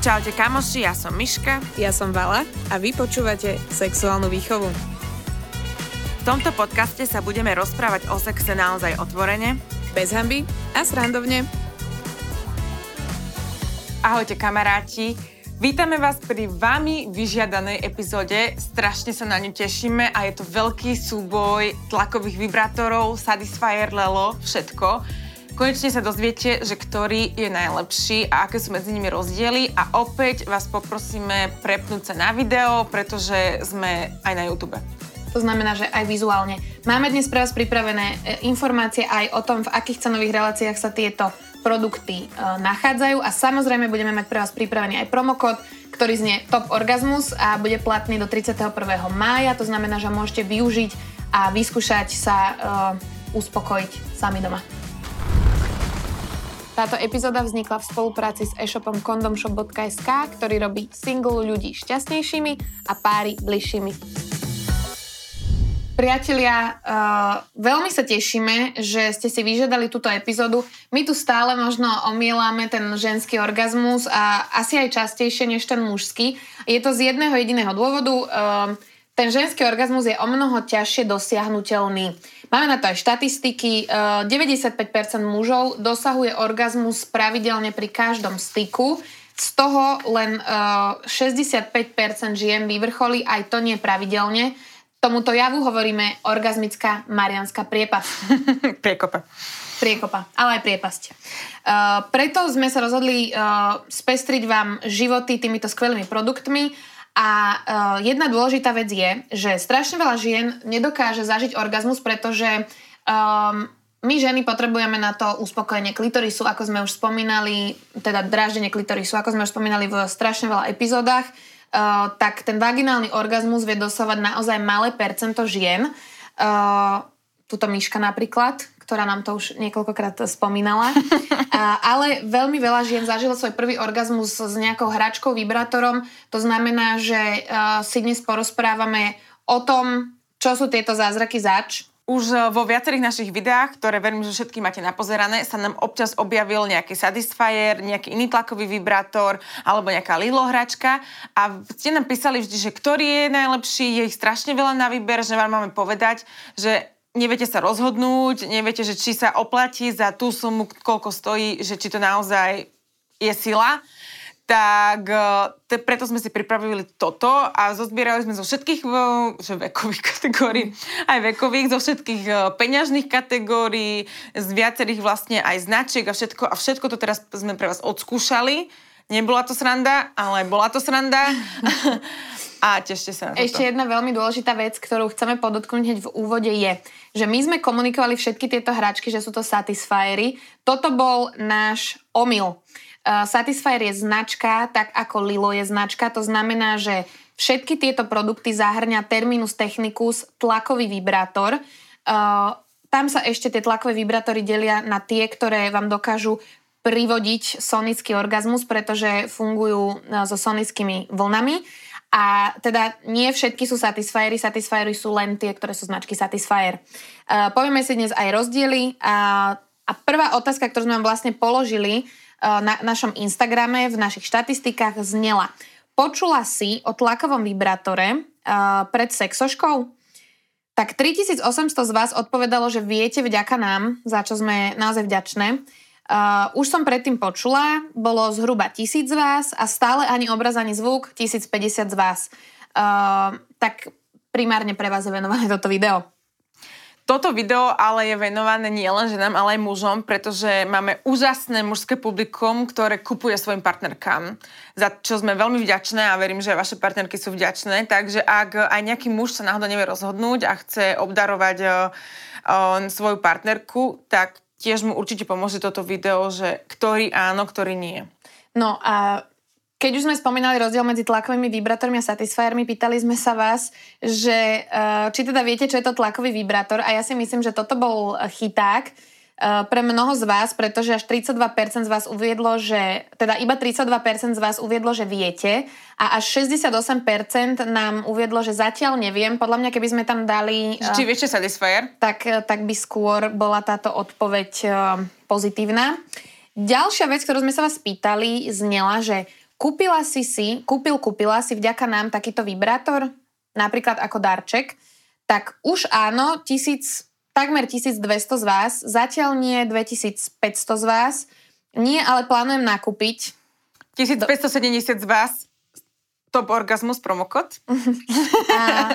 Čaute kamoši, ja som Miška. Ja som Vala a vy počúvate Sexuálnu výchovu. V tomto podcaste sa budeme rozprávať o sexe naozaj otvorene, bez hamby a srandovne. Ahojte kamaráti, vítame vás pri vami vyžiadanej epizóde, strašne sa na ňu tešíme a je to veľký súboj tlakových vibrátorov, Satisfyer, Lelo, všetko. Konečne sa dozviete, že ktorý je najlepší a aké sú medzi nimi rozdiely a opäť vás poprosíme prepnúť sa na video, pretože sme aj na YouTube. To znamená, že aj vizuálne. Máme dnes pre vás pripravené e, informácie aj o tom, v akých cenových reláciách sa tieto produkty e, nachádzajú a samozrejme budeme mať pre vás pripravený aj promokód, ktorý znie Top Orgasmus a bude platný do 31. mája, to znamená, že môžete využiť a vyskúšať sa uh, uspokojiť sami doma. Táto epizóda vznikla v spolupráci s e-shopom condomshop.sk, ktorý robí single ľudí šťastnejšími a páry bližšími. Priatelia, uh, veľmi sa tešíme, že ste si vyžiadali túto epizódu. My tu stále možno omielame ten ženský orgazmus a asi aj častejšie než ten mužský. Je to z jedného jediného dôvodu. Uh, ten ženský orgazmus je o mnoho ťažšie dosiahnutelný. Máme na to aj štatistiky. 95% e, mužov dosahuje orgazmus pravidelne pri každom styku. Z toho len 65% e, žien vyvrcholí, aj to nie pravidelne. Tomuto javu hovoríme orgazmická marianská priepasť. Priekopa. Priekopa, ale aj priepasť. Uh, preto sme sa rozhodli uh, spestriť vám životy týmito skvelými produktmi a uh, jedna dôležitá vec je, že strašne veľa žien nedokáže zažiť orgazmus, pretože um, my ženy potrebujeme na to uspokojenie klitorisu, ako sme už spomínali, teda dráždenie klitorisu, ako sme už spomínali v strašne veľa epizódach, uh, tak ten vaginálny orgazmus vie dosávať naozaj malé percento žien. Uh, tuto myška napríklad, ktorá nám to už niekoľkokrát spomínala. A, ale veľmi veľa žien zažilo svoj prvý orgazmus s nejakou hračkou, vibrátorom. To znamená, že uh, si dnes porozprávame o tom, čo sú tieto zázraky zač. Už e, vo viacerých našich videách, ktoré verím, že všetky máte napozerané, sa nám občas objavil nejaký Satisfyer, nejaký iný tlakový vibrátor alebo nejaká Lilo hračka a ste nám písali vždy, že ktorý je najlepší, je ich strašne veľa na výber, že vám máme povedať, že neviete sa rozhodnúť, neviete, že či sa oplatí za tú sumu, koľko stojí, že či to naozaj je sila, tak e, te, preto sme si pripravili toto a zozbierali sme zo všetkých že vekových kategórií, aj vekových, zo všetkých e, peňažných kategórií, z viacerých vlastne aj značiek a všetko, a všetko to teraz sme pre vás odskúšali. Nebola to sranda, ale bola to sranda. A tešte sa na toto. Ešte jedna veľmi dôležitá vec, ktorú chceme podotknúť hneď v úvode je, že my sme komunikovali všetky tieto hračky, že sú to Satisfyery. Toto bol náš omyl. Uh, Satisfyer je značka, tak ako Lilo je značka. To znamená, že všetky tieto produkty zahrňa Terminus Technicus tlakový vibrátor. Uh, tam sa ešte tie tlakové vibrátory delia na tie, ktoré vám dokážu privodiť sonický orgazmus, pretože fungujú uh, so sonickými vlnami. A teda nie všetky sú Satisfyery, Satisfyery sú len tie, ktoré sú značky Satisfyer. Uh, povieme si dnes aj rozdiely a, a prvá otázka, ktorú sme vám vlastne položili uh, na našom Instagrame, v našich štatistikách znela. Počula si o tlakovom vibrátore uh, pred sexoškou? Tak 3800 z vás odpovedalo, že viete vďaka nám, za čo sme naozaj vďačné. Uh, už som predtým počula, bolo zhruba tisíc z vás a stále ani obraz, ani zvuk, 1050 z vás. Uh, tak primárne pre vás je venované toto video. Toto video ale je venované nielen ženám, ale aj mužom, pretože máme úžasné mužské publikum, ktoré kupuje svojim partnerkám, za čo sme veľmi vďačné a verím, že vaše partnerky sú vďačné. Takže ak aj nejaký muž sa náhodou nevie rozhodnúť a chce obdarovať uh, uh, svoju partnerku, tak tiež mu určite pomôže toto video, že ktorý áno, ktorý nie. No a keď už sme spomínali rozdiel medzi tlakovými vibrátormi a satisfiermi, pýtali sme sa vás, že uh, či teda viete, čo je to tlakový vibrátor a ja si myslím, že toto bol chyták, Eh, pre mnoho z vás, pretože až 32% z vás uviedlo, že, teda iba 32% z vás uviedlo, že viete a až 68% nám uviedlo, že zatiaľ neviem. Podľa mňa, keby sme tam dali... Či viete Satisfyer? Tak, eh, tak by skôr bola táto odpoveď eh, pozitívna. Ďalšia vec, ktorú sme sa vás pýtali, znela, že kúpila si si, kúpil, kúpila si vďaka nám takýto vibrátor, napríklad ako darček, tak už áno, tisíc, takmer 1200 z vás, zatiaľ nie 2500 z vás, nie, ale plánujem nakúpiť. 1570 z vás Top Orgasmus promokod. A,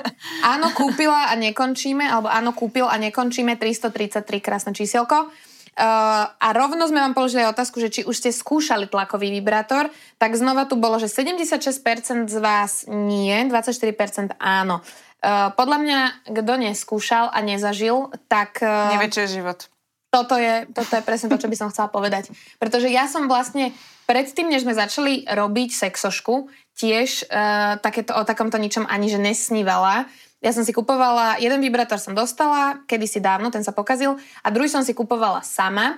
áno, kúpila a nekončíme, alebo áno, kúpil a nekončíme 333 krásne čísielko. Uh, a rovno sme vám položili otázku, že či už ste skúšali tlakový vibrátor, tak znova tu bolo, že 76% z vás nie, 24% áno. Uh, podľa mňa, kto neskúšal a nezažil, tak... Uh, Nevie, čo je život. Toto je, toto je presne to, čo by som chcela povedať. Pretože ja som vlastne predtým, než sme začali robiť sexošku, tiež uh, takéto, o takomto ničom ani že nesnívala. Ja som si kupovala, jeden vibrátor som dostala, kedysi dávno, ten sa pokazil, a druhý som si kupovala sama.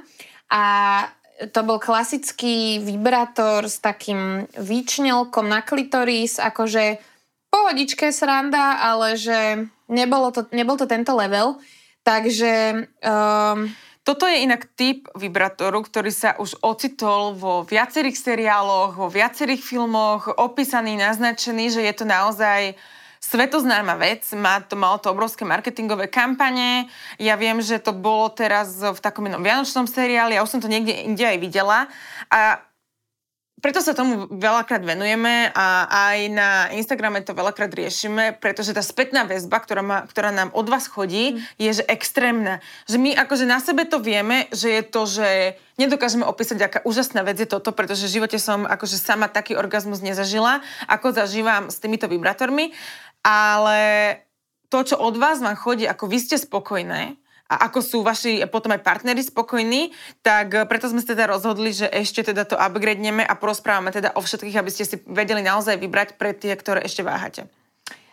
A to bol klasický vibrátor s takým výčnelkom na klitoris, akože pohodičke sranda, ale že nebolo to, nebol to tento level. Takže... Um, toto je inak typ vibrátoru, ktorý sa už ocitol vo viacerých seriáloch, vo viacerých filmoch, opísaný, naznačený, že je to naozaj svetoznáma vec, má to, malo to obrovské marketingové kampane. Ja viem, že to bolo teraz v takom jednom vianočnom seriáli, ja už som to niekde inde aj videla. A preto sa tomu veľakrát venujeme a aj na Instagrame to veľakrát riešime, pretože tá spätná väzba, ktorá, má, ktorá nám od vás chodí, mm. je že extrémna. Že my akože na sebe to vieme, že je to, že nedokážeme opísať, aká úžasná vec je toto, pretože v živote som akože sama taký orgazmus nezažila, ako zažívam s týmito vibrátormi, ale to, čo od vás vám chodí, ako vy ste spokojné, a ako sú vaši potom aj partnery spokojní, tak eh, preto sme sa teda rozhodli, že ešte teda to upgradeneme a porozprávame teda o všetkých, aby ste si vedeli naozaj vybrať pre tie, ktoré ešte váhate.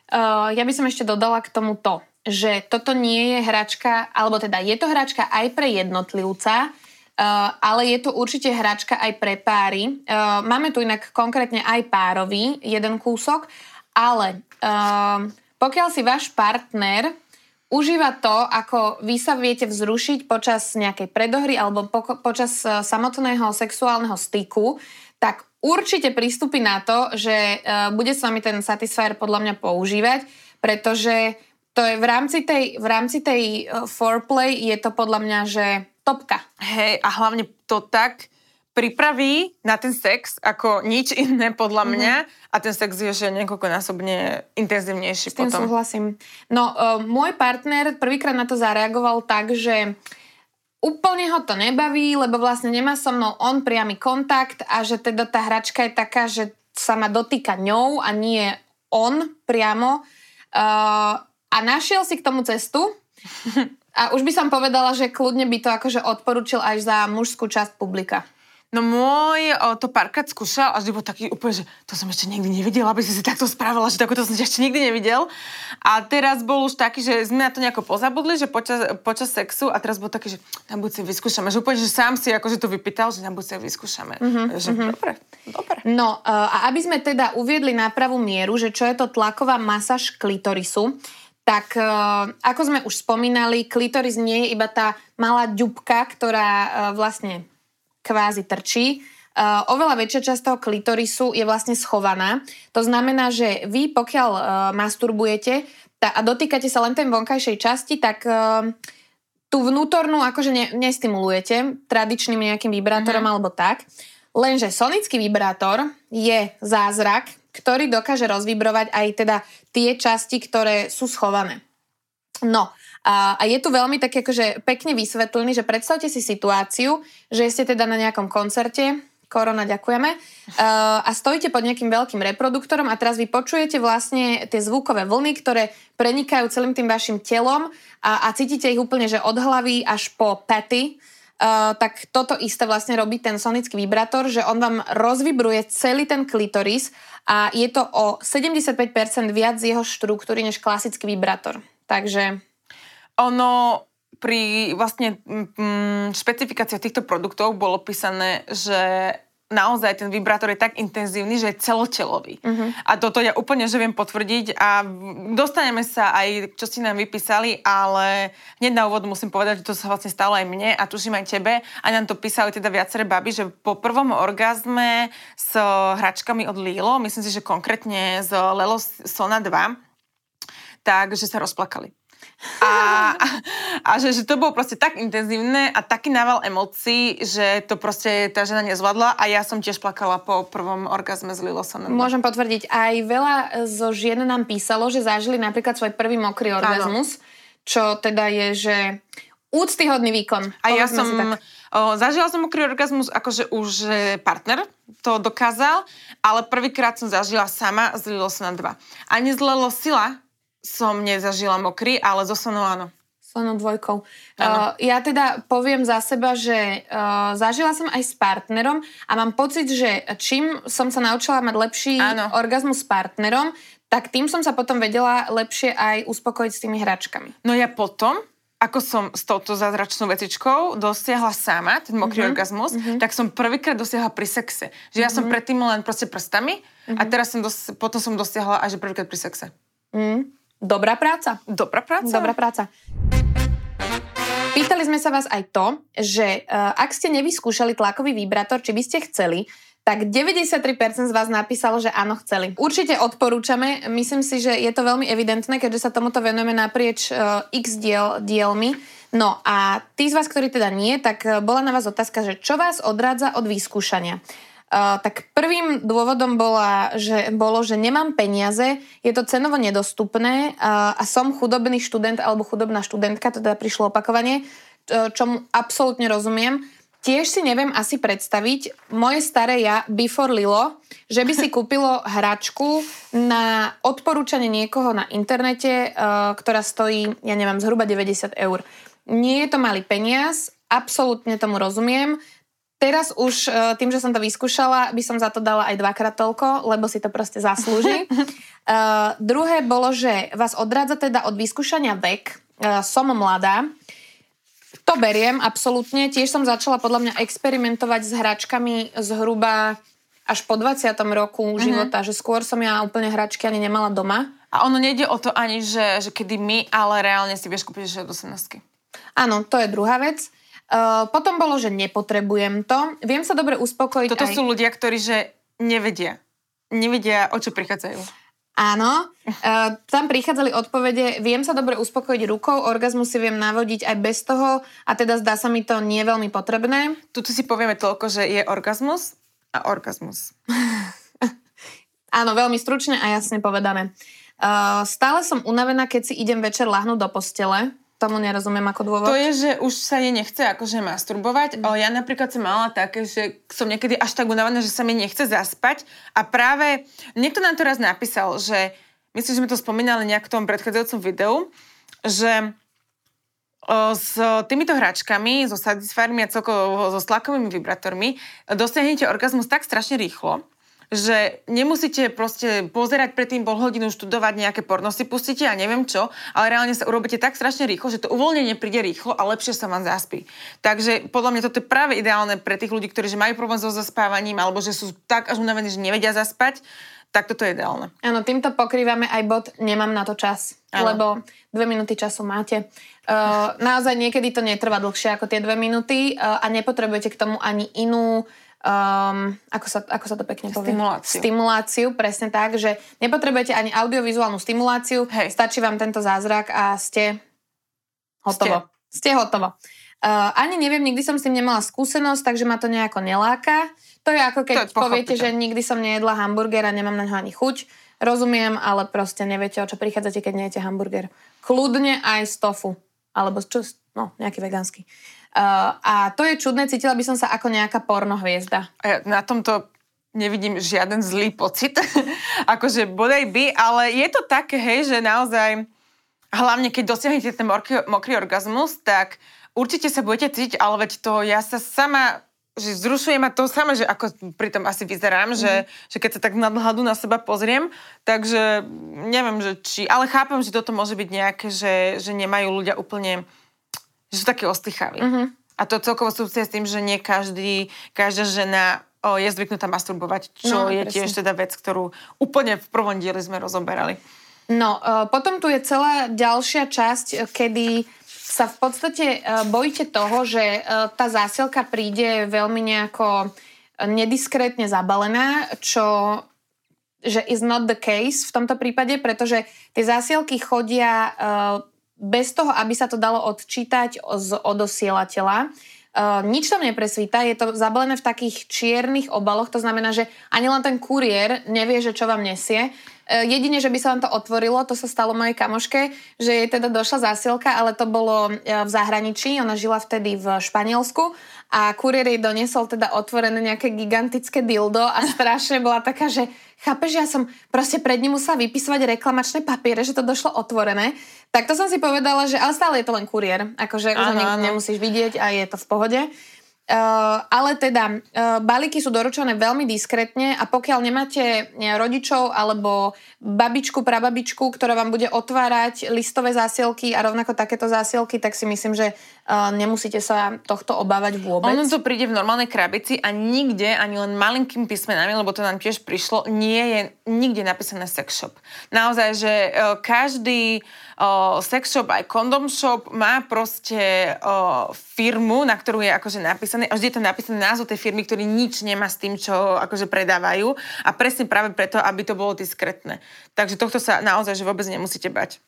Uh, ja by som ešte dodala k tomu to, že toto nie je hračka, alebo teda je to hračka aj pre jednotlivca, Uh, ale je to určite hračka aj pre páry. Uh, máme tu inak konkrétne aj párový, jeden kúsok, ale uh, pokiaľ si váš partner užíva to, ako vy sa viete vzrušiť počas nejakej predohry alebo po, počas e, samotného sexuálneho styku, tak určite pristúpi na to, že uh, bude s vami ten Satisfyer podľa mňa používať, pretože to je v rámci tej, v rámci tej uh, foreplay je to podľa mňa, že topka. Hej, a hlavne to tak, pripraví na ten sex ako nič iné podľa mm-hmm. mňa a ten sex je že niekoľkonásobne intenzívnejší S tým potom. súhlasím. No, uh, môj partner prvýkrát na to zareagoval tak, že úplne ho to nebaví, lebo vlastne nemá so mnou on priamy kontakt a že teda tá hračka je taká, že sa ma dotýka ňou a nie on priamo. Uh, a našiel si k tomu cestu a už by som povedala, že kľudne by to akože odporučil aj za mužskú časť publika. No môj o, to párkrát skúšal a vždy bol taký úplne, že to som ešte nikdy nevidela, aby si si takto spravila, že takto som ešte nikdy nevidel. A teraz bol už taký, že sme na to nejako pozabudli, že počas, počas sexu a teraz bol taký, že na budúce vyskúšame. Že úplne, že sám si akože to vypýtal, že na budúce vyskúšame. Mm-hmm, že, mm-hmm. Dobre, dobre. No a aby sme teda uviedli na pravú mieru, že čo je to tlaková masáž klitorisu, tak uh, ako sme už spomínali, klitoris nie je iba tá malá ďubka, ktorá uh, vlastne kvázi trčí, Uh, oveľa väčšia časť toho klitorisu je vlastne schovaná. To znamená, že vy pokiaľ uh, masturbujete ta, a dotýkate sa len tej vonkajšej časti, tak uh, tú vnútornú akože ne, nestimulujete tradičným nejakým vibrátorom mm-hmm. alebo tak. Lenže sonický vibrátor je zázrak, ktorý dokáže rozvibrovať aj teda tie časti, ktoré sú schované. No, a, a je tu veľmi tak akože pekne vysvetlený, že predstavte si situáciu, že ste teda na nejakom koncerte, korona, ďakujeme, uh, a stojíte pod nejakým veľkým reproduktorom a teraz vy počujete vlastne tie zvukové vlny, ktoré prenikajú celým tým vašim telom a, a cítite ich úplne, že od hlavy až po pety. Uh, tak toto isté vlastne robí ten sonický vibrátor, že on vám rozvibruje celý ten klitoris a je to o 75% viac z jeho štruktúry než klasický vibrátor. Takže ono pri vlastne mm, špecifikáciách týchto produktov bolo písané, že naozaj ten vibrátor je tak intenzívny, že je celotelový. Uh-huh. A toto ja úplne, že viem potvrdiť a dostaneme sa aj, čo ste nám vypísali, ale hneď na úvod musím povedať, že to sa vlastne stalo aj mne a tuším aj tebe. A nám to písali teda viaceré baby, že po prvom orgazme s hračkami od Lilo, myslím si, že konkrétne z Lelo Sona 2, takže sa rozplakali. A, a, a že, že to bolo proste tak intenzívne a taký nával emócií, že to proste tá žena nezvládla a ja som tiež plakala po prvom orgazme z Lilosonom. Môžem potvrdiť. Aj veľa zo žien nám písalo, že zažili napríklad svoj prvý mokrý orgazmus, ano. čo teda je, že úctyhodný výkon. A ja som, o, zažila som mokrý orgazmus, akože už partner to dokázal, ale prvýkrát som zažila sama z Lilosona 2. Ani z Lilo Sila som nezažila mokrý, ale zo Sonou áno. Sonou dvojkou. Uh, ja teda poviem za seba, že uh, zažila som aj s partnerom a mám pocit, že čím som sa naučila mať lepší ano. orgazmus s partnerom, tak tým som sa potom vedela lepšie aj uspokojiť s tými hračkami. No ja potom, ako som s touto zázračnou vecičkou dosiahla sama ten mokrý uh-huh. orgazmus, uh-huh. tak som prvýkrát dosiahla pri sexe. Že ja uh-huh. som predtým len proste prstami uh-huh. a teraz som dos- potom som dosiahla až prvýkrát pri sexe. Uh-huh. Dobrá práca. Dobrá práca. Dobrá práca. Pýtali sme sa vás aj to, že uh, ak ste nevyskúšali tlakový vibrátor, či by ste chceli, tak 93% z vás napísalo, že áno, chceli. Určite odporúčame, myslím si, že je to veľmi evidentné, keďže sa tomuto venujeme naprieč uh, x diel, dielmi. No a tí z vás, ktorí teda nie, tak uh, bola na vás otázka, že čo vás odrádza od vyskúšania. Tak prvým dôvodom bola, že, bolo, že nemám peniaze, je to cenovo nedostupné uh, a som chudobný študent alebo chudobná študentka, to teda prišlo opakovanie, uh, čomu absolútne rozumiem. Tiež si neviem asi predstaviť moje staré ja before Lilo, že by si kúpilo hračku na odporúčanie niekoho na internete, uh, ktorá stojí, ja neviem, zhruba 90 eur. Nie je to malý peniaz, absolútne tomu rozumiem. Teraz už e, tým, že som to vyskúšala, by som za to dala aj dvakrát toľko, lebo si to proste zaslúži. uh, druhé bolo, že vás odrádza teda od vyskúšania vek. Uh, som mladá. To beriem, absolútne. Tiež som začala podľa mňa experimentovať s hračkami zhruba až po 20. roku uh-huh. života, že skôr som ja úplne hračky ani nemala doma. A ono nejde o to ani, že, že kedy my, ale reálne si vieš kúpiť ešte do 18. Áno, to je druhá vec. Uh, potom bolo, že nepotrebujem to. Viem sa dobre uspokojiť Toto aj... sú ľudia, ktorí že nevedia. Nevedia, o čo prichádzajú. Áno, uh, tam prichádzali odpovede, viem sa dobre uspokojiť rukou, orgazmus si viem navodiť aj bez toho a teda zdá sa mi to nie veľmi potrebné. Tuto si povieme toľko, že je orgazmus a orgazmus. Áno, veľmi stručne a jasne povedané. Uh, stále som unavená, keď si idem večer lahnúť do postele tomu nerozumiem ako dôvod. To je, že už sa jej nechce akože masturbovať. Mm. Ja napríklad som mala také, že som niekedy až tak unavená, že sa mi nechce zaspať. A práve niekto nám to raz napísal, že myslím, že sme to spomínali nejak v tom predchádzajúcom videu, že s týmito hračkami, so satisfiermi a celkovo so stlakovými vibrátormi dosiahnete orgazmus tak strašne rýchlo, že nemusíte proste pozerať predtým pol hodinu, študovať nejaké porno, si pustíte a neviem čo, ale reálne sa urobíte tak strašne rýchlo, že to uvoľnenie príde rýchlo a lepšie sa vám zaspí. Takže podľa mňa toto je práve ideálne pre tých ľudí, ktorí že majú problém so zaspávaním alebo že sú tak až unavení, že nevedia zaspať, tak toto je ideálne. Áno, týmto pokrývame aj bod nemám na to čas, ano. lebo dve minúty času máte. Uh, naozaj niekedy to netrvá dlhšie ako tie dve minúty uh, a nepotrebujete k tomu ani inú um, ako, sa, ako sa to pekne povie? Stimuláciu. Stimuláciu, presne tak, že nepotrebujete ani audiovizuálnu stimuláciu, Hej. stačí vám tento zázrak a ste hotovo. Ste, ste hotovo. Uh, ani neviem, nikdy som s tým nemala skúsenosť, takže ma to nejako neláka. To je ako keď poviete, že nikdy som nejedla hamburger a nemám na ňo ani chuť. Rozumiem, ale proste neviete, o čo prichádzate, keď nejete hamburger. Kľudne aj z tofu. Alebo čo, no, nejaký vegánsky. Uh, a to je čudné, cítila by som sa ako nejaká porno hviezda. Ja na tomto nevidím žiaden zlý pocit, akože bodaj by, ale je to také, hej, že naozaj, hlavne keď dosiahnete ten mokrý, mokrý orgazmus, tak určite sa budete cítiť, ale veď to ja sa sama že zrušuje ma to samé, že ako pri tom asi vyzerám, mm-hmm. že, mhm. že keď sa tak nadhľadu na seba pozriem, takže neviem, že či, ale chápem, že toto môže byť nejaké, že, že nemajú ľudia úplne že sú takí ostýchaví. Uh-huh. A to celkovo súvisia s tým, že nie každý, každá žena o, je zvyknutá masturbovať, čo No, je presne. tiež teda vec, ktorú úplne v prvom dieli sme rozoberali. No, e, potom tu je celá ďalšia časť, e, kedy sa v podstate e, bojíte toho, že e, tá zásielka príde veľmi nejako nediskrétne zabalená, čo že is not the case v tomto prípade, pretože tie zásielky chodia bez toho, aby sa to dalo odčítať z odosielateľa. Uh, nič tam nepresvíta, je to zabalené v takých čiernych obaloch, to znamená, že ani len ten kuriér nevie, že čo vám nesie. Uh, jedine, že by sa vám to otvorilo, to sa stalo mojej kamoške, že jej teda došla zásielka, ale to bolo uh, v zahraničí, ona žila vtedy v Španielsku a kuriér jej doniesol teda otvorené nejaké gigantické dildo a strašne bola taká, že chápeš, ja som proste pred ním musela vypisovať reklamačné papiere, že to došlo otvorené. Tak to som si povedala, že ale stále je to len kuriér, akože už ho nemusíš vidieť a je to v pohode. Uh, ale teda, uh, balíky sú doručené veľmi diskrétne a pokiaľ nemáte ne, rodičov alebo babičku, prababičku, ktorá vám bude otvárať listové zásielky a rovnako takéto zásielky, tak si myslím, že nemusíte sa tohto obávať vôbec. Ono to príde v normálnej krabici a nikde, ani len malinkým písmenami, lebo to nám tiež prišlo, nie je nikde napísané sex shop. Naozaj, že e, každý o, sex shop, aj kondom shop má proste firmu, na ktorú je akože napísané, a vždy je to napísané názov tej firmy, ktorý nič nemá s tým, čo akože predávajú a presne práve preto, aby to bolo diskrétne. Takže tohto sa naozaj, že vôbec nemusíte bať.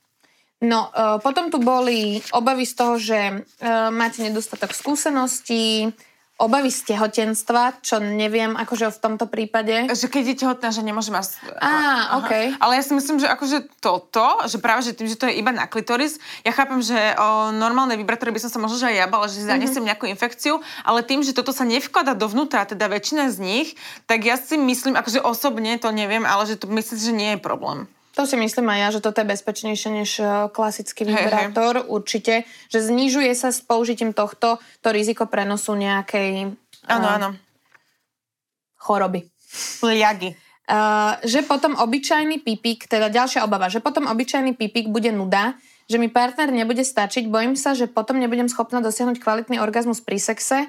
No, uh, potom tu boli obavy z toho, že uh, máte nedostatok skúseností, obavy z tehotenstva, čo neviem, akože v tomto prípade. Že keď je tehotná, že nemôže mať... Á, okej. Ale ja si myslím, že akože toto, že práve že tým, že to je iba na klitoris, ja chápem, že o normálne vibrátory by som sa možno že aj ja bala, že si zanesem nejakú infekciu, ale tým, že toto sa nevklada dovnútra, teda väčšina z nich, tak ja si myslím, akože osobne to neviem, ale že to myslím, že nie je problém. To si myslím aj ja, že toto je bezpečnejšie než uh, klasický Hej, hej. vibrátor, určite. Že znižuje sa s použitím tohto to riziko prenosu nejakej Áno, uh, áno. choroby. Pliagy. Uh, že potom obyčajný pipík, teda ďalšia obava, že potom obyčajný pipík bude nuda, že mi partner nebude stačiť, bojím sa, že potom nebudem schopná dosiahnuť kvalitný orgazmus pri sexe.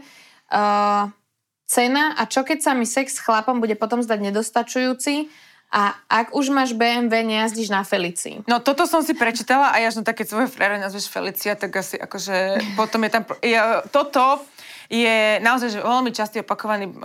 Uh, cena a čo keď sa mi sex s chlapom bude potom zdať nedostačujúci a ak už máš BMW, nejazdíš na Felicii. No toto som si prečítala a ja, no také svoje frére nazveš Felicia, tak asi akože potom je tam... Ja, toto je naozaj že veľmi častý opakovaný o,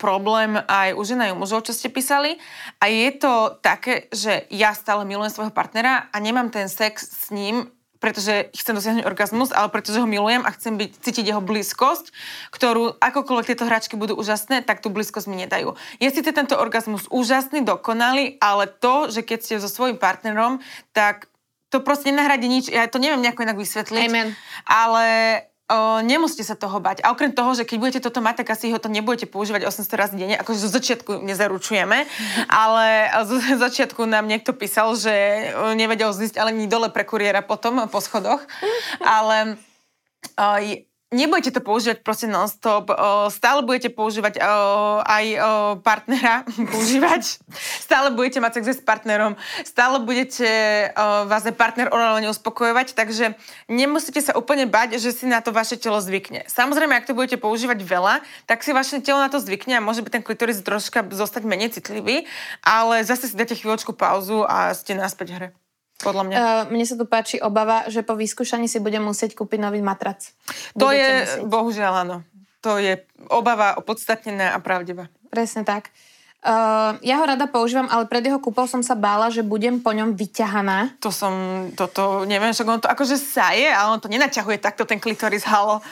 problém aj u žena aj u mužov, čo ste písali. A je to také, že ja stále milujem svojho partnera a nemám ten sex s ním, pretože chcem dosiahnuť orgazmus, ale pretože ho milujem a chcem byť, cítiť jeho blízkosť, ktorú akokoľvek tieto hračky budú úžasné, tak tú blízkosť mi nedajú. Je síce tento orgazmus úžasný, dokonalý, ale to, že keď ste so svojím partnerom, tak to proste nenahradí nič. Ja to neviem nejako inak vysvetliť. Amen. Ale o, nemusíte sa toho bať. A okrem toho, že keď budete toto mať, tak asi ho to nebudete používať 800 razy denne, akože zo začiatku nezaručujeme, ale zo začiatku nám niekto písal, že nevedel zísť ale ani dole pre kuriéra potom po schodoch. Ale o, nebudete to používať proste non-stop, stále budete používať aj partnera, používať, stále budete mať sex s partnerom, stále budete vás aj partner orálne uspokojovať, takže nemusíte sa úplne bať, že si na to vaše telo zvykne. Samozrejme, ak to budete používať veľa, tak si vaše telo na to zvykne a môže byť ten klitoris troška zostať menej citlivý, ale zase si dáte chvíľočku pauzu a ste naspäť hre. Podľa mňa. Uh, mne sa tu páči obava, že po vyskúšaní si budem musieť kúpiť nový matrac. To Budete je, musieť. bohužiaľ áno. To je obava opodstatnená a pravdivá. Presne tak. Uh, ja ho rada používam, ale pred jeho kúpou som sa bála, že budem po ňom vyťahaná. To som, toto, neviem, však on to akože saje, ale on to nenaťahuje takto ten klitoris, halo.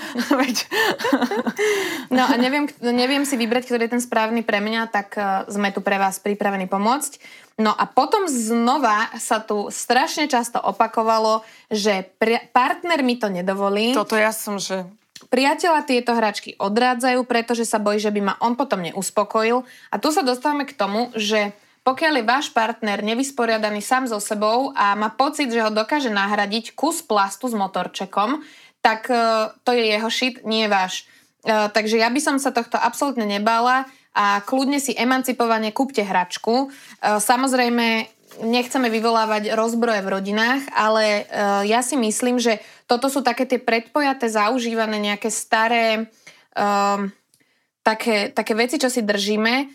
No a neviem, neviem si vybrať, ktorý je ten správny pre mňa, tak uh, sme tu pre vás pripravení pomôcť. No a potom znova sa tu strašne často opakovalo, že pri- partner mi to nedovolí. toto ja som, že... Priateľa tieto hračky odrádzajú, pretože sa bojí, že by ma on potom neuspokojil. A tu sa dostávame k tomu, že pokiaľ je váš partner nevysporiadaný sám so sebou a má pocit, že ho dokáže nahradiť kus plastu s motorčekom, tak e, to je jeho shit, nie váš. E, takže ja by som sa tohto absolútne nebála a kľudne si emancipovane kúpte hračku. E, samozrejme, nechceme vyvolávať rozbroje v rodinách, ale uh, ja si myslím, že toto sú také tie predpojaté, zaužívané nejaké staré um, také, také veci, čo si držíme,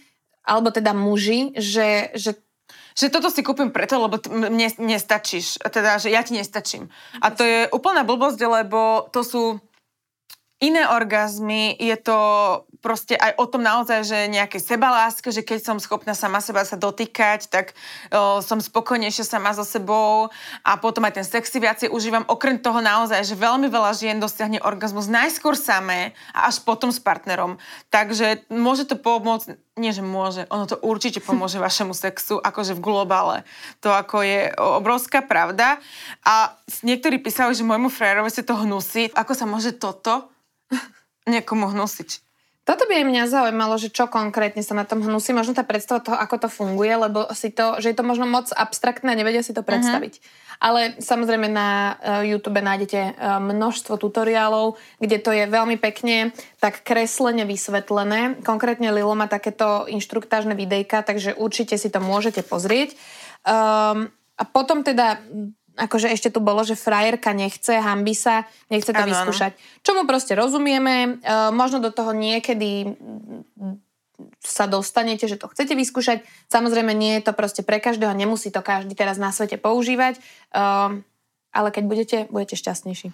alebo teda muži, že, že že toto si kúpim preto, lebo t- mne nestačíš. Teda, že ja ti nestačím. A to je úplná blbosť, lebo to sú iné orgazmy, je to proste aj o tom naozaj, že nejaké sebaláske, že keď som schopná sama seba sa dotýkať, tak o, som spokojnejšia sama so sebou a potom aj ten sexy viacej užívam. Okrem toho naozaj, že veľmi veľa žien dosiahne orgazmus najskôr samé a až potom s partnerom. Takže môže to pomôcť, nie že môže, ono to určite pomôže vašemu sexu, akože v globále. To ako je obrovská pravda. A niektorí písali, že môjmu frajerovi sa to hnusí. Ako sa môže toto niekomu hnusiť. Toto by aj mňa zaujímalo, že čo konkrétne sa na tom hnusí. Možno tá predstava toho, ako to funguje, lebo si to, že je to možno moc abstraktné a nevedia si to predstaviť. Uh-huh. Ale samozrejme na uh, YouTube nájdete uh, množstvo tutoriálov, kde to je veľmi pekne tak kreslene vysvetlené. Konkrétne Lilo má takéto inštruktážne videjka, takže určite si to môžete pozrieť. Um, a potom teda akože ešte tu bolo, že frajerka nechce, hambi sa, nechce to ano, vyskúšať. Ano. Čomu proste rozumieme, uh, možno do toho niekedy sa dostanete, že to chcete vyskúšať. Samozrejme nie je to proste pre každého, nemusí to každý teraz na svete používať. Uh, ale keď budete, budete šťastnejší.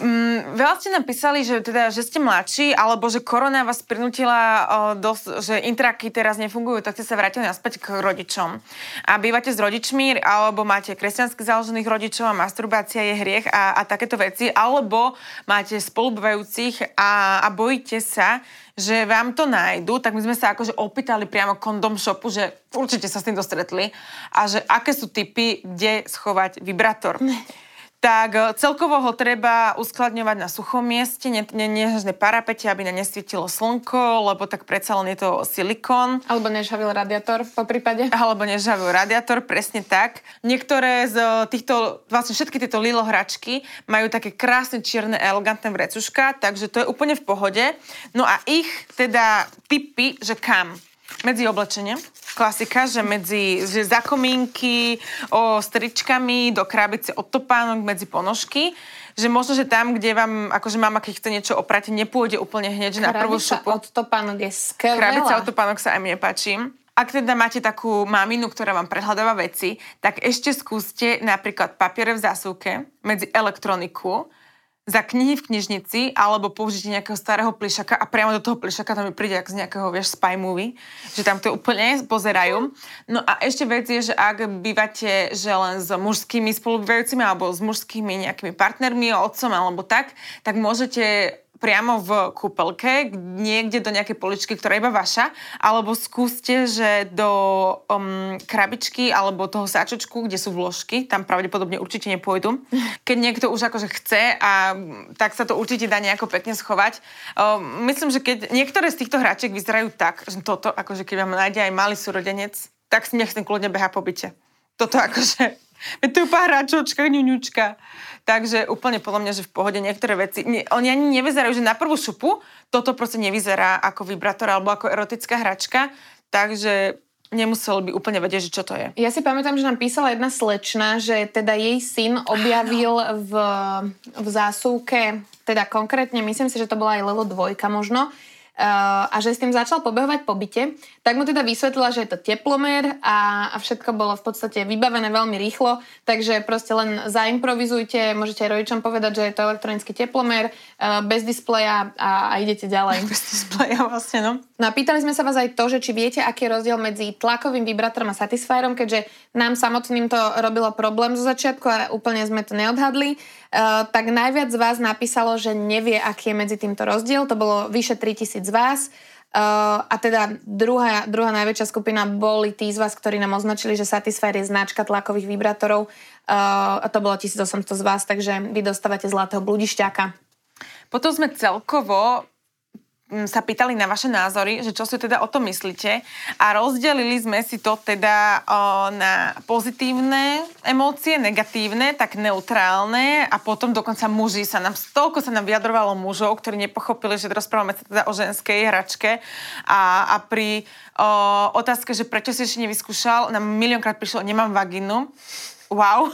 Mm, veľa ste nám písali, že, teda, že ste mladší, alebo že korona vás prinútila, dosť, že intraky teraz nefungujú, tak ste sa vrátili naspäť k rodičom. A bývate s rodičmi, alebo máte kresťansky založených rodičov a masturbácia je hriech a, a takéto veci, alebo máte spolubývajúcich a, a bojíte sa, že vám to nájdu, tak my sme sa akože opýtali priamo kondom shopu, že určite sa s tým dostretli a že aké sú typy, kde schovať vibrátor. tak e, celkovo ho treba uskladňovať na suchom mieste, nežné parapete, aby na nesvietilo slnko, lebo tak predsa len je to silikon. Alebo nežhavil radiátor po prípade. Alebo nežhavil radiátor, presne tak. Niektoré z e, týchto, vlastne všetky tieto Lilo hračky majú také krásne čierne, elegantné vrecuška, takže to je úplne v pohode. No a ich teda typy, že kam? Medzi oblečenie klasika, že medzi že za komínky, o stričkami, do krabice od topánok, medzi ponožky že možno, že tam, kde vám, akože mama, keď chce niečo oprať, nepôjde úplne hneď na prvú šupu. od topánok je skvelá. Krabica od topánok sa aj mne páči. Ak teda máte takú maminu, ktorá vám prehľadáva veci, tak ešte skúste napríklad papiere v zásuvke medzi elektroniku, za knihy v knižnici alebo použite nejakého starého plišaka a priamo do toho plišaka tam príde ako z nejakého, vieš, spy movie, že tam to úplne pozerajú. No a ešte vec je, že ak bývate že len s mužskými spolubývajúcimi alebo s mužskými nejakými partnermi, otcom alebo tak, tak môžete priamo v kúpelke, niekde do nejakej poličky, ktorá je iba vaša, alebo skúste, že do um, krabičky alebo toho sáčočku, kde sú vložky, tam pravdepodobne určite nepôjdu. Keď niekto už akože chce a tak sa to určite dá nejako pekne schovať. Um, myslím, že keď niektoré z týchto hráčiek vyzerajú tak, že toto, akože keď vám nájde aj malý súrodenec, tak si nech ten kľudne beha po byte. Toto akože, je tu pár hráčočka, ňuňučka. Takže úplne podľa mňa, že v pohode niektoré veci, nie, oni ani nevyzerajú, že na prvú šupu toto proste nevyzerá ako vibrátor alebo ako erotická hračka, takže nemusel by úplne vedieť, že čo to je. Ja si pamätám, že nám písala jedna slečna, že teda jej syn objavil v, v zásuvke, teda konkrétne, myslím si, že to bola aj Lelo dvojka možno, a že s tým začal pobehovať po byte, tak mu teda vysvetlila, že je to teplomer a, a všetko bolo v podstate vybavené veľmi rýchlo, takže proste len zaimprovizujte, môžete aj rodičom povedať, že je to elektronický teplomer, bez displeja a, a idete ďalej. Bez displeja vlastne, no. No a pýtali sme sa vás aj to, že či viete, aký je rozdiel medzi tlakovým vibrátorom a satisfierom, keďže nám samotným to robilo problém zo začiatku a úplne sme to neodhadli. Uh, tak najviac z vás napísalo, že nevie, aký je medzi týmto rozdiel. To bolo vyše 3000 z vás. Uh, a teda druhá, druhá najväčšia skupina boli tí z vás, ktorí nám označili, že Satisfyer je značka tlakových vibrátorov uh, a to bolo 1800 z vás, takže vy dostávate zlatého bludišťaka. Potom sme celkovo sa pýtali na vaše názory, že čo si teda o tom myslíte a rozdelili sme si to teda o, na pozitívne emócie, negatívne, tak neutrálne a potom dokonca muži sa nám, toľko sa nám vyjadrovalo mužov, ktorí nepochopili, že rozprávame sa teda o ženskej hračke a, a pri o, otázke, že prečo si ešte nevyskúšal, nám miliónkrát prišlo, nemám vaginu. Wow.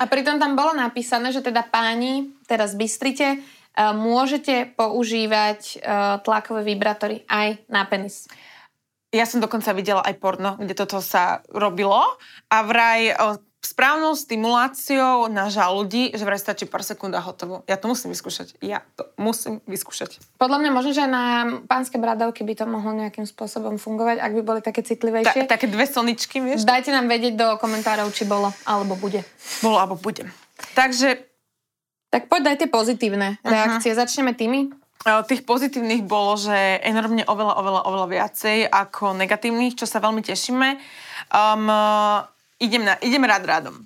A pritom tam bolo napísané, že teda páni, teraz bystrite, môžete používať tlakové vibrátory aj na penis. Ja som dokonca videla aj porno, kde toto sa robilo a vraj správnou stimuláciou na žalúdi, že vraj stačí pár sekúnd a hotovo. Ja to musím vyskúšať. Ja to musím vyskúšať. Podľa mňa možno, že na pánske bradavky by to mohlo nejakým spôsobom fungovať, ak by boli také citlivejšie. Ta, také dve slničky, vieš? Dajte nám vedieť do komentárov, či bolo alebo bude. Bolo alebo bude. Takže tak poď dajte pozitívne uh-huh. reakcie. Začneme tými. Tých pozitívnych bolo, že enormne oveľa, oveľa, oveľa viacej ako negatívnych, čo sa veľmi tešíme. Um, idem, na, idem rád rádom.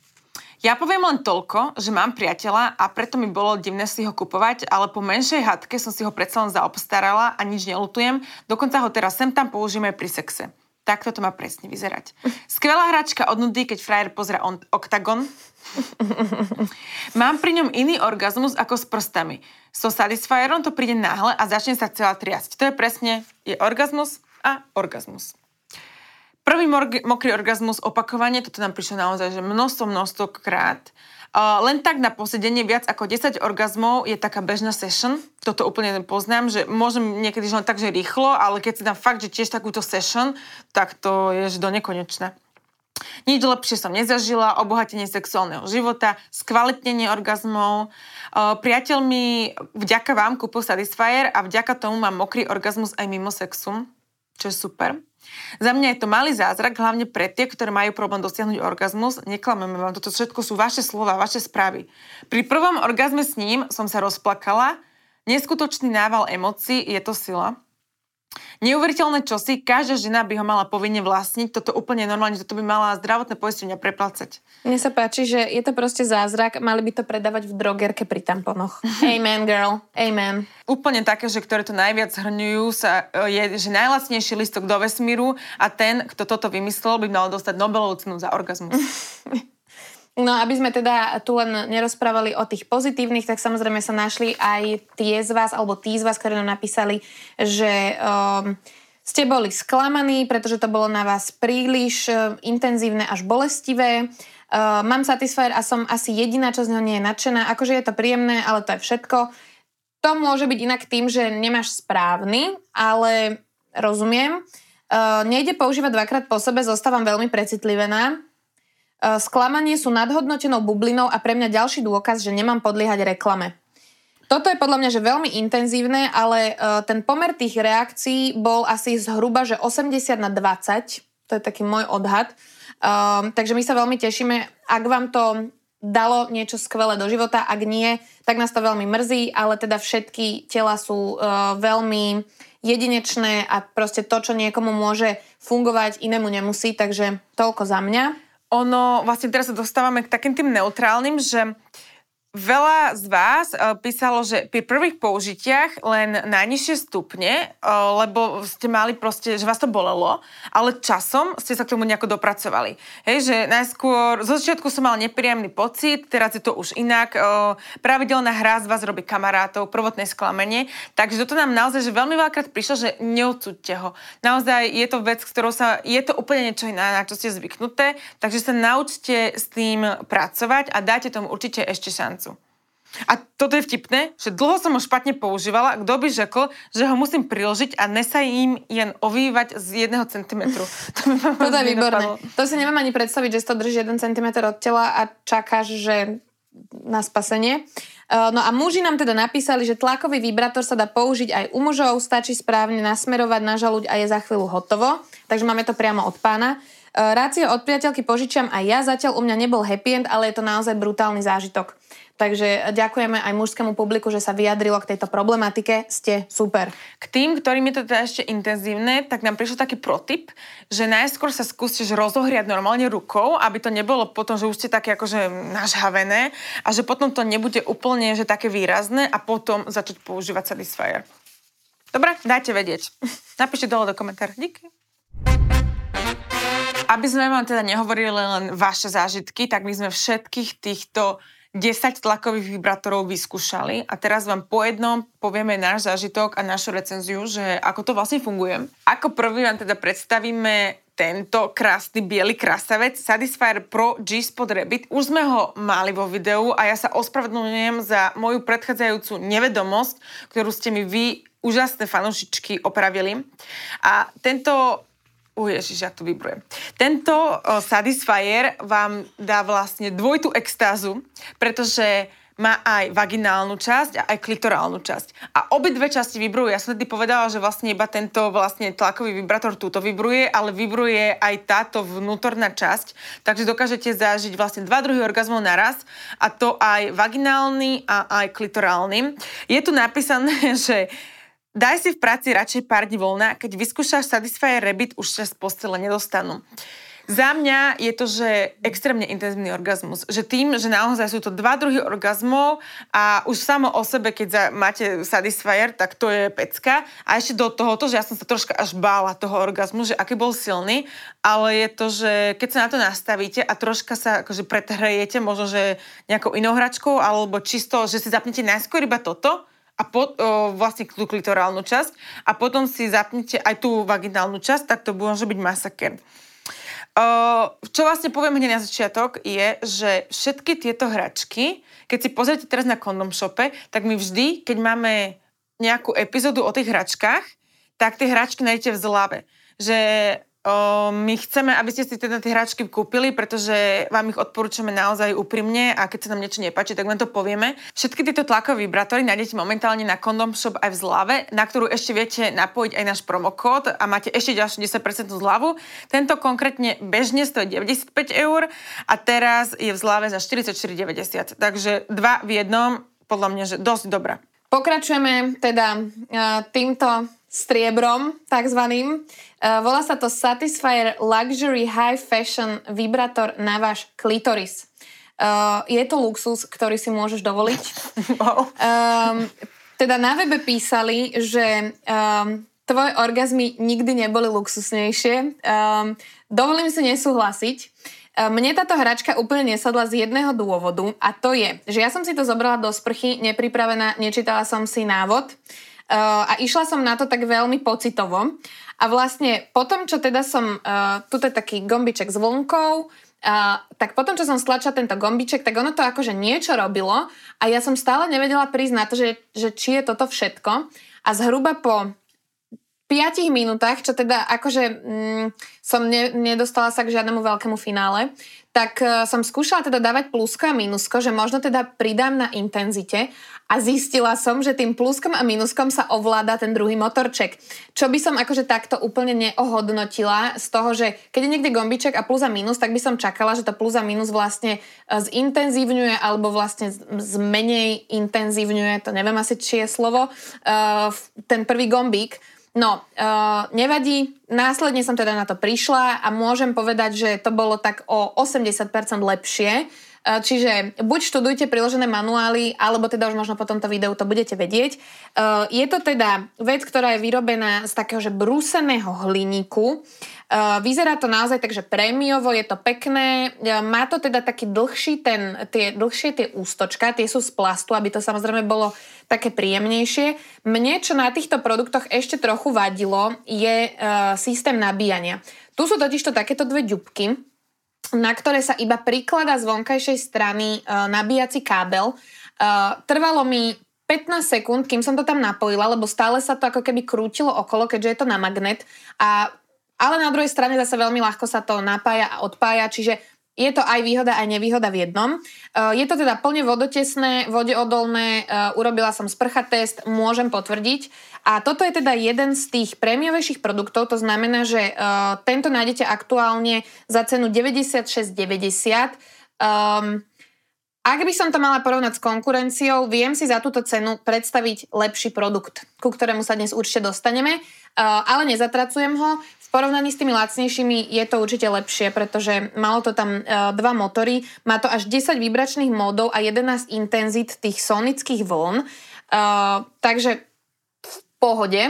Ja poviem len toľko, že mám priateľa a preto mi bolo divné si ho kupovať, ale po menšej hadke som si ho predsa len zaobstarala a nič nelutujem. Dokonca ho teraz sem tam použijeme pri sexe. Takto to má presne vyzerať. Skvelá hračka od nudy, keď frajer pozera on, oktagon. Mám pri ňom iný orgazmus ako s prstami. So Satisfyerom to príde náhle a začne sa celá triasť. To je presne, je orgazmus a orgazmus. Prvý morg- mokrý orgazmus, opakovanie, toto nám prišlo naozaj, že množstvo, množstvo krát. Uh, len tak na posedenie viac ako 10 orgazmov je taká bežná session. Toto úplne poznám, že môžem niekedy len tak, že rýchlo, ale keď si dám fakt, že tiež takúto session, tak to je do nekonečna. Nič lepšie som nezažila, obohatenie sexuálneho života, skvalitnenie orgazmov. Uh, priateľ mi vďaka vám kúpil Satisfyer a vďaka tomu mám mokrý orgazmus aj mimo sexu, čo je super. Za mňa je to malý zázrak, hlavne pre tie, ktoré majú problém dosiahnuť orgazmus. Neklameme vám, toto všetko sú vaše slova, vaše správy. Pri prvom orgazme s ním som sa rozplakala. Neskutočný nával emócií, je to sila. Neuveriteľné čosi, každá žena by ho mala povinne vlastniť, toto úplne normálne, toto by mala zdravotné poistenia preplácať. Mne sa páči, že je to proste zázrak, mali by to predávať v drogerke pri tamponoch. Amen, girl, amen. Úplne také, že ktoré to najviac hrňujú, sa, e, je, že najlacnejší listok do vesmíru a ten, kto toto vymyslel, by mal dostať Nobelovú cenu za orgazmus. No aby sme teda tu len nerozprávali o tých pozitívnych, tak samozrejme sa našli aj tie z vás, alebo tí z vás, ktorí nám napísali, že um, ste boli sklamaní, pretože to bolo na vás príliš uh, intenzívne až bolestivé. Uh, mám Satisfyer a som asi jediná, čo z neho nie je nadšená. Akože je to príjemné, ale to je všetko. To môže byť inak tým, že nemáš správny, ale rozumiem. Uh, nejde používať dvakrát po sebe, zostávam veľmi precitlivená. E, sklamanie sú nadhodnotenou bublinou a pre mňa ďalší dôkaz, že nemám podliehať reklame. Toto je podľa mňa že veľmi intenzívne, ale uh, ten pomer tých reakcií bol asi zhruba, že 80 na 20. To je taký môj odhad. Um, takže my sa veľmi tešíme, ak vám to dalo niečo skvelé do života, ak nie, tak nás to veľmi mrzí, ale teda všetky tela sú uh, veľmi jedinečné a proste to, čo niekomu môže fungovať, inému nemusí, takže toľko za mňa ono, vlastne teraz sa dostávame k takým tým neutrálnym, že Veľa z vás uh, písalo, že pri prvých použitiach len najnižšie stupne, uh, lebo ste mali proste, že vás to bolelo, ale časom ste sa k tomu nejako dopracovali. Hej, že najskôr, zo začiatku som mal nepríjemný pocit, teraz je to už inak. Uh, pravidelná hra z vás robí kamarátov, prvotné sklamenie. Takže toto nám naozaj, že veľmi veľakrát prišlo, že neodsúďte ho. Naozaj je to vec, ktorou sa, je to úplne niečo iné, na čo ste zvyknuté, takže sa naučte s tým pracovať a dáte tomu určite ešte šancu. A toto je vtipné, že dlho som ho špatne používala, kto by řekl, že ho musím priložiť a nesa im jen ovývať z jedného centimetru. To, toto je výborné. To si neviem ani predstaviť, že si to drží 1 cm od tela a čakáš, že na spasenie. E, no a muži nám teda napísali, že tlakový vibrátor sa dá použiť aj u mužov, stačí správne nasmerovať na žaluď a je za chvíľu hotovo. Takže máme to priamo od pána. E, ho od priateľky požičiam aj ja, zatiaľ u mňa nebol happy end, ale je to naozaj brutálny zážitok. Takže ďakujeme aj mužskému publiku, že sa vyjadrilo k tejto problematike. Ste super. K tým, ktorým je to teda ešte intenzívne, tak nám prišiel taký protip, že najskôr sa skúste rozohriať normálne rukou, aby to nebolo potom, že už ste také akože nažhavené a že potom to nebude úplne že také výrazné a potom začať používať Satisfyer. Dobre, dajte vedieť. Napíšte dole do komentára. Díky. Aby sme vám teda nehovorili len vaše zážitky, tak my sme všetkých týchto 10 tlakových vibrátorov vyskúšali a teraz vám po jednom povieme náš zážitok a našu recenziu, že ako to vlastne funguje. Ako prvý vám teda predstavíme tento krásny biely krasavec Satisfyer Pro G-Spot Rabbit. Už sme ho mali vo videu a ja sa ospravedlňujem za moju predchádzajúcu nevedomosť, ktorú ste mi vy, úžasné fanúšičky, opravili. A tento Uh, ježiš, jak to vybruje. Tento uh, Satisfyer vám dá vlastne dvojitú extázu, pretože má aj vaginálnu časť a aj klitorálnu časť. A obidve časti vybrujú. Ja som tedy povedala, že vlastne iba tento vlastne tlakový vibrátor túto vybruje, ale vybruje aj táto vnútorná časť. Takže dokážete zažiť vlastne dva druhy orgazmov naraz a to aj vaginálny a aj klitorálny. Je tu napísané, že Daj si v práci radšej pár dní voľna, keď vyskúšaš Satisfyer Rabbit, už sa z postele nedostanú. Za mňa je to, že extrémne intenzívny orgazmus. Že tým, že naozaj sú to dva druhy orgazmov a už samo o sebe, keď za, máte Satisfyer, tak to je pecka. A ešte do tohoto, že ja som sa troška až bála toho orgazmu, že aký bol silný, ale je to, že keď sa na to nastavíte a troška sa akože pretrhejete, možno, že nejakou inou hračkou, alebo čisto, že si zapnete najskôr iba toto, a po, o, vlastne tú klitorálnu časť a potom si zapnete aj tú vaginálnu časť, tak to môže byť masaker. O, čo vlastne poviem hneď na začiatok je, že všetky tieto hračky, keď si pozriete teraz na Condom Shope, tak my vždy, keď máme nejakú epizódu o tých hračkách, tak tie hračky nájdete v zlave. Že my chceme, aby ste si teda tie hračky kúpili, pretože vám ich odporúčame naozaj úprimne a keď sa nám niečo nepáči, tak vám to povieme. Všetky tieto tlakové vibrátory nájdete momentálne na Condom Shop aj v zlave, na ktorú ešte viete napojiť aj náš promokód a máte ešte ďalšiu 10% zľavu. Tento konkrétne bežne stojí 95 eur a teraz je v zlave za 44,90. Takže dva v jednom, podľa mňa, že dosť dobrá. Pokračujeme teda týmto striebrom, takzvaným. Uh, volá sa to Satisfyer Luxury High Fashion Vibrátor na váš klitoris. Uh, je to luxus, ktorý si môžeš dovoliť. Wow. Um, teda na webe písali, že um, tvoje orgazmy nikdy neboli luxusnejšie. Um, dovolím si nesúhlasiť. Mne táto hračka úplne nesadla z jedného dôvodu a to je, že ja som si to zobrala do sprchy nepripravená, nečítala som si návod Uh, a išla som na to tak veľmi pocitovo. A vlastne potom, čo teda som, uh, tu je taký gombiček s vlnkou, uh, tak potom, čo som stlačila tento gombiček, tak ono to akože niečo robilo a ja som stále nevedela prísť na to, že, že či je toto všetko. A zhruba po 5 minútach, čo teda akože mm, som ne, nedostala sa k žiadnemu veľkému finále, tak uh, som skúšala teda dávať plusko a minusko, že možno teda pridám na intenzite a zistila som, že tým pluskom a minuskom sa ovláda ten druhý motorček. Čo by som akože takto úplne neohodnotila z toho, že keď je niekde gombiček a plus a minus, tak by som čakala, že to plus a minus vlastne e, zintenzívňuje alebo vlastne zmenej intenzívňuje, to neviem asi, či je slovo, uh, ten prvý gombík. No, uh, nevadí, následne som teda na to prišla a môžem povedať, že to bolo tak o 80% lepšie, Eh, čiže buď študujte priložené manuály, alebo teda už možno po tomto videu to budete vedieť. Eh, je to teda vec, ktorá je vyrobená z takého že brúseného hliníku. Vyzerá to naozaj takže prémiovo, je to pekné. Má to teda taký dlhší ten, tie, dlhšie tie ústočka, tie sú z plastu, aby to samozrejme bolo také príjemnejšie. Mne, čo na týchto produktoch ešte trochu vadilo, je systém nabíjania. Tu sú totižto takéto dve ďubky, na ktoré sa iba prikladá z vonkajšej strany nabíjací kábel. Trvalo mi 15 sekúnd, kým som to tam napojila, lebo stále sa to ako keby krútilo okolo, keďže je to na magnet. A, ale na druhej strane zase veľmi ľahko sa to napája a odpája, čiže je to aj výhoda, aj nevýhoda v jednom. Uh, je to teda plne vodotesné, vodeodolné, uh, urobila som sprcha test, môžem potvrdiť. A toto je teda jeden z tých prémiovejších produktov, to znamená, že uh, tento nájdete aktuálne za cenu 96,90. Um, ak by som to mala porovnať s konkurenciou, viem si za túto cenu predstaviť lepší produkt, ku ktorému sa dnes určite dostaneme, ale nezatracujem ho porovnaní s tými lacnejšími je to určite lepšie, pretože malo to tam uh, dva motory, má to až 10 vibračných módov a 11 intenzít tých sonických vln. Uh, takže v pohode.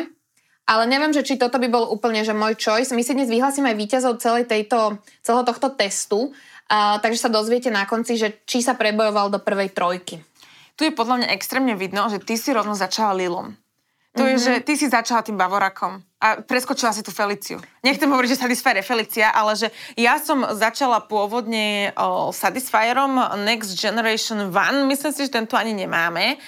Ale neviem, že či toto by bol úplne že môj choice. My si dnes vyhlasíme víťazov celej tejto, celého tohto testu, uh, takže sa dozviete na konci, že či sa prebojoval do prvej trojky. Tu je podľa mňa extrémne vidno, že ty si rovno začala Lilom. To mm-hmm. je, že ty si začala tým Bavorakom a preskočila si tú Feliciu. Nechcem hovoriť, že Satisfyer je Felicia, ale že ja som začala pôvodne o, Satisfyerom Next Generation One, myslím si, že tento ani nemáme.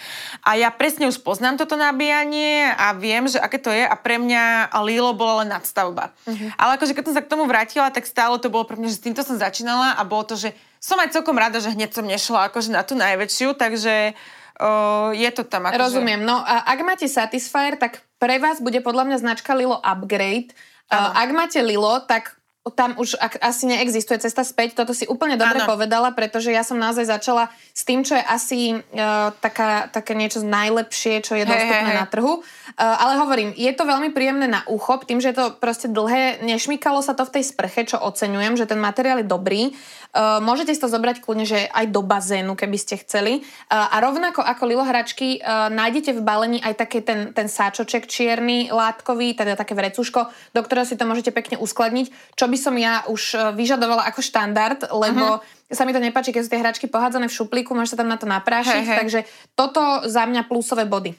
A ja presne už poznám toto nabíjanie a viem, že aké to je a pre mňa Lilo bola len nadstavba. Mm-hmm. Ale akože keď som sa k tomu vrátila, tak stále to bolo pre mňa, že s týmto som začínala a bolo to, že som aj celkom rada, že hneď som nešla akože na tú najväčšiu, takže uh, je to tam. Akože... Rozumiem. No a ak máte Satisfyer, tak pre vás bude podľa mňa značka Lilo Upgrade. Uh, ak máte Lilo, tak tam už ak, asi neexistuje cesta späť. Toto si úplne dobre ano. povedala, pretože ja som naozaj začala s tým, čo je asi uh, taká, také niečo najlepšie, čo je dostupné hey, hey, na trhu. Uh, ale hovorím, je to veľmi príjemné na ucho, tým, že je to proste dlhé, nešmykalo sa to v tej sprche, čo oceňujem, že ten materiál je dobrý. Uh, môžete si to zobrať kľudne, že aj do bazénu, keby ste chceli. Uh, a rovnako ako Lilo hračky, uh, nájdete v balení aj taký ten, ten sáčoček čierny, látkový, teda také vrecuško, do ktorého si to môžete pekne uskladniť, čo by som ja už vyžadovala ako štandard, lebo uh-huh. Sa mi to nepáči, keď sú tie hračky pohádzané v šuplíku, môže sa tam na to naprášiť, hey, hey. takže toto za mňa plusové body.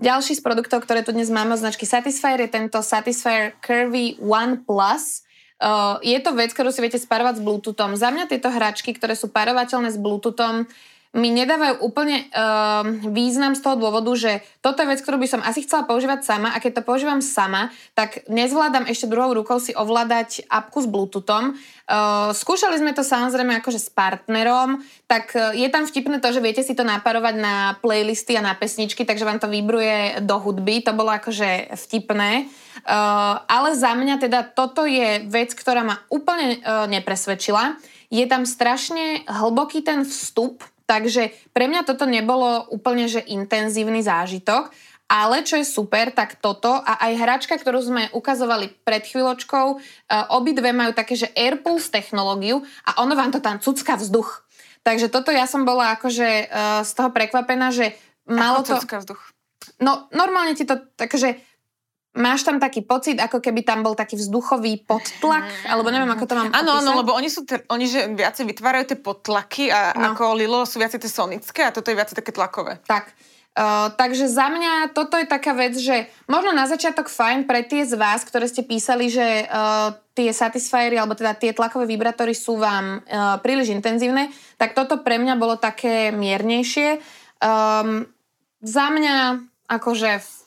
Ďalší z produktov, ktoré tu dnes máme od značky Satisfyer je tento Satisfyer Curvy One Plus. Uh, je to vec, ktorú si viete sparovať s Bluetoothom. Za mňa tieto hračky, ktoré sú parovateľné s Bluetoothom, mi nedávajú úplne uh, význam z toho dôvodu, že toto je vec, ktorú by som asi chcela používať sama a keď to používam sama, tak nezvládam ešte druhou rukou si ovládať apku s Bluetoothom. Uh, skúšali sme to samozrejme akože s partnerom, tak uh, je tam vtipné to, že viete si to naparovať na playlisty a na pesničky, takže vám to vybruje do hudby, to bolo akože vtipné. Uh, ale za mňa teda toto je vec, ktorá ma úplne uh, nepresvedčila. Je tam strašne hlboký ten vstup, Takže pre mňa toto nebolo úplne že intenzívny zážitok, ale čo je super, tak toto a aj hračka, ktorú sme ukazovali pred chvíľočkou, uh, obidve majú také, že AirPulse technológiu a ono vám to tam cucka vzduch. Takže toto ja som bola akože uh, z toho prekvapená, že malo Ako to... vzduch? No normálne ti to takže Máš tam taký pocit, ako keby tam bol taký vzduchový podtlak, alebo neviem, ako to mám Áno, áno, lebo oni sú, te, oni že viacej vytvárajú tie podtlaky a no. ako Lilo sú viacej tie sonické a toto je viacej také tlakové. Tak. Uh, takže za mňa toto je taká vec, že možno na začiatok fajn pre tie z vás, ktoré ste písali, že uh, tie Satisfyery alebo teda tie tlakové vibrátory sú vám uh, príliš intenzívne, tak toto pre mňa bolo také miernejšie. Um, za mňa akože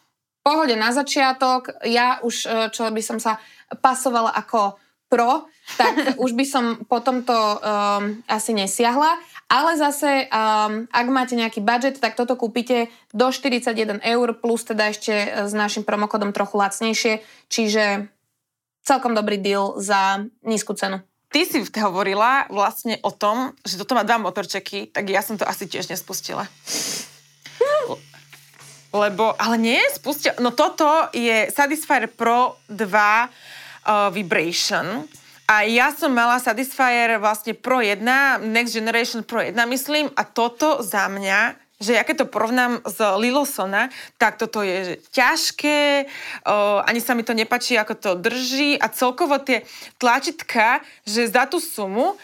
pohode na začiatok, ja už, e, čo by som sa pasovala ako pro, tak už by som po tomto um, asi nesiahla. Ale zase, um, ak máte nejaký budget, tak toto kúpite do 41 eur, plus teda ešte s našim promokodom trochu lacnejšie, čiže celkom dobrý deal za nízku cenu. Ty si hovorila vlastne o tom, že toto má dva motorčeky, tak ja som to asi tiež nespustila. Lebo, ale nie, spustia, no toto je Satisfyer Pro 2 uh, Vibration. A ja som mala Satisfyer vlastne Pro 1, Next Generation Pro 1, myslím, a toto za mňa že ja keď to porovnám s Lilosona, tak toto je ťažké, uh, ani sa mi to nepačí, ako to drží a celkovo tie tlačitka, že za tú sumu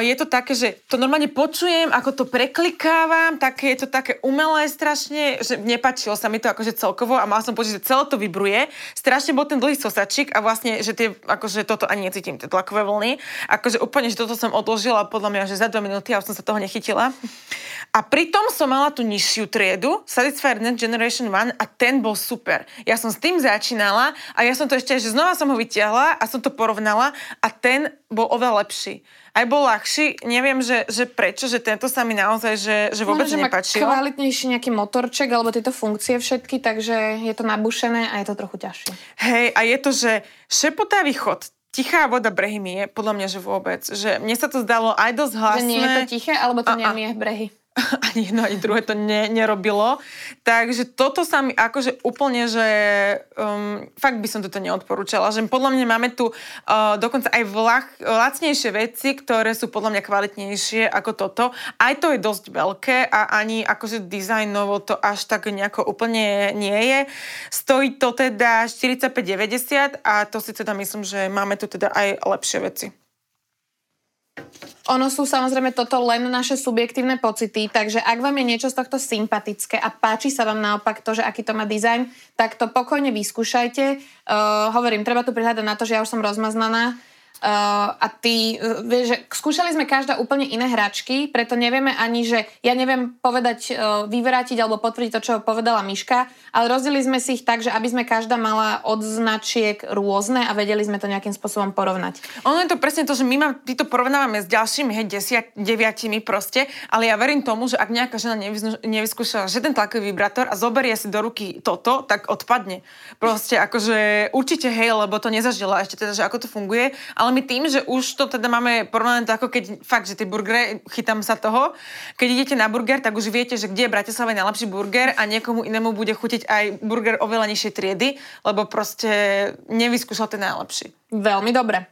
je to také, že to normálne počujem, ako to preklikávam, také je to také umelé strašne, že nepačilo sa mi to akože celkovo a mala som pocit, že celé to vybruje. Strašne bol ten dlhý sosačik a vlastne, že tie, akože toto ani necítim, tie tlakové vlny. Akože úplne, že toto som odložila podľa mňa, že za dve minúty a už som sa toho nechytila. A pritom som mala tú nižšiu triedu, Satisfyer Net Generation 1 a ten bol super. Ja som s tým začínala a ja som to ešte, že znova som ho vyťahla a som to porovnala a ten bol oveľa lepší aj bol ľahší. Neviem, že, že prečo, že tento sa mi naozaj, že, že vôbec Možno, nepačil. Má kvalitnejší nejaký motorček alebo tieto funkcie všetky, takže je to nabušené a je to trochu ťažšie. Hej, a je to, že šepotavý chod, Tichá voda brehymie, podľa mňa, že vôbec. Že mne sa to zdalo aj dosť hlasné. Že nie je to tiché, alebo to nemie brehy? ani jedno, ani druhé to ne, nerobilo. Takže toto sa mi akože úplne, že um, fakt by som toto neodporúčala. Že podľa mňa máme tu uh, dokonca aj vlach, lacnejšie veci, ktoré sú podľa mňa kvalitnejšie ako toto. Aj to je dosť veľké a ani akože dizajnovo to až tak nejako úplne nie je. Stojí to teda 45,90 a to si teda myslím, že máme tu teda aj lepšie veci. Ono sú samozrejme toto len naše subjektívne pocity, takže ak vám je niečo z tohto sympatické a páči sa vám naopak to, že aký to má dizajn, tak to pokojne vyskúšajte. Uh, hovorím, treba tu prihľadať na to, že ja už som rozmaznaná, Uh, a ty, uh, vieš, že skúšali sme každá úplne iné hračky, preto nevieme ani, že ja neviem povedať, uh, vyvrátiť alebo potvrdiť to, čo povedala Miška, ale rozdelili sme si ich tak, že aby sme každá mala od značiek rôzne a vedeli sme to nejakým spôsobom porovnať. Ono je to presne to, že my mám, my to porovnávame s ďalšími, hej, desiat, deviatimi proste, ale ja verím tomu, že ak nejaká žena nevyskúšala žiaden tlakový vibrátor a zoberie si do ruky toto, tak odpadne. Proste akože určite hej, lebo to nezažila ešte teda, že ako to funguje, ale my tým, že už to teda máme porovnané ako keď fakt, že tie burgery, chytám sa toho, keď idete na burger, tak už viete, že kde je Bratislava najlepší burger a niekomu inému bude chutiť aj burger oveľa nižšej triedy, lebo proste nevyskúšal ten najlepší. Veľmi dobre.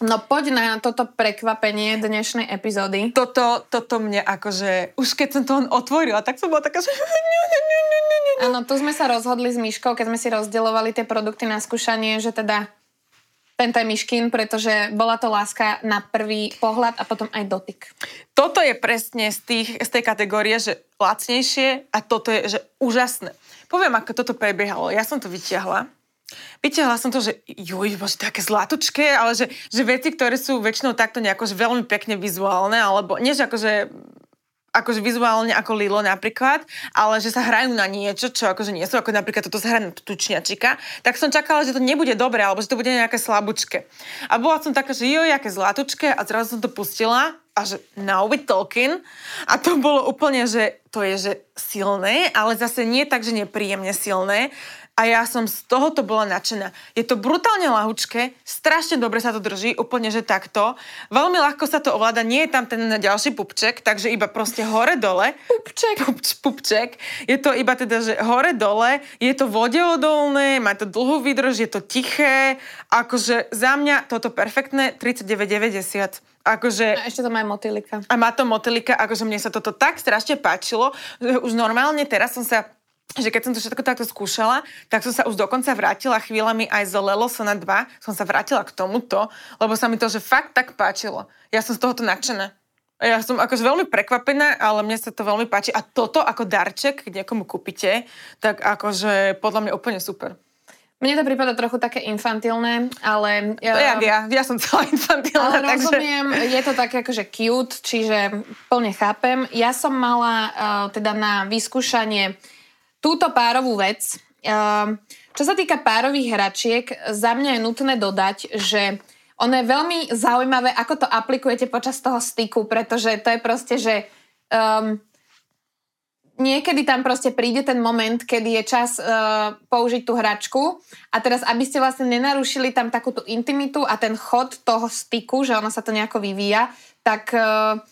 No poď na toto prekvapenie dnešnej epizódy. Toto, toto mne akože, už keď som to on otvorila, tak som bola taká, že... Áno, tu sme sa rozhodli s Myškou, keď sme si rozdeľovali tie produkty na skúšanie, že teda ten myškin, pretože bola to láska na prvý pohľad a potom aj dotyk. Toto je presne z, tých, z tej kategórie, že lacnejšie a toto je, že úžasné. Poviem, ako toto prebiehalo. Ja som to vyťahla. Vyťahla som to, že juj, bože, také zlatučké, ale že, že veci, ktoré sú väčšinou takto nejako že veľmi pekne vizuálne, alebo nie, že akože akože vizuálne ako Lilo napríklad, ale že sa hrajú na niečo, čo akože nie sú, ako napríklad toto sa hrajú na tučniačika, tak som čakala, že to nebude dobré, alebo že to bude nejaké slabúčke. A bola som taká, že jo, aké zlatučké a zrazu som to pustila a že now we talking a to bolo úplne, že to je, že silné, ale zase nie tak, že nepríjemne silné, a ja som z tohoto bola nadšená. Je to brutálne lahučké, strašne dobre sa to drží, úplne že takto. Veľmi ľahko sa to ovláda, nie je tam ten ďalší pupček, takže iba proste hore-dole. Pupček. Pupč, pupček. Je to iba teda, že hore-dole, je to vodeodolné, má to dlhú výdrž, je to tiché. Akože za mňa toto perfektné 39,90. Akože, a ešte to má aj motylika. A má to motylika, akože mne sa toto tak strašne páčilo, že už normálne teraz som sa že keď som to všetko takto skúšala, tak som sa už dokonca vrátila chvíľami aj zo Lelosona 2, som sa vrátila k tomuto, lebo sa mi to, že fakt tak páčilo. Ja som z tohoto nadšená. Ja som akože veľmi prekvapená, ale mne sa to veľmi páči. A toto ako darček, keď niekomu kúpite, tak akože podľa mňa úplne super. Mne to prípada trochu také infantilné, ale... Ja, ja, ja, ja som celá infantilná, ale takže... rozumiem, je to také akože cute, čiže plne chápem. Ja som mala uh, teda na vyskúšanie túto párovú vec. Ehm, čo sa týka párových hračiek, za mňa je nutné dodať, že ono je veľmi zaujímavé, ako to aplikujete počas toho styku, pretože to je proste, že um, niekedy tam proste príde ten moment, kedy je čas uh, použiť tú hračku a teraz, aby ste vlastne nenarušili tam takúto intimitu a ten chod toho styku, že ono sa to nejako vyvíja, tak uh,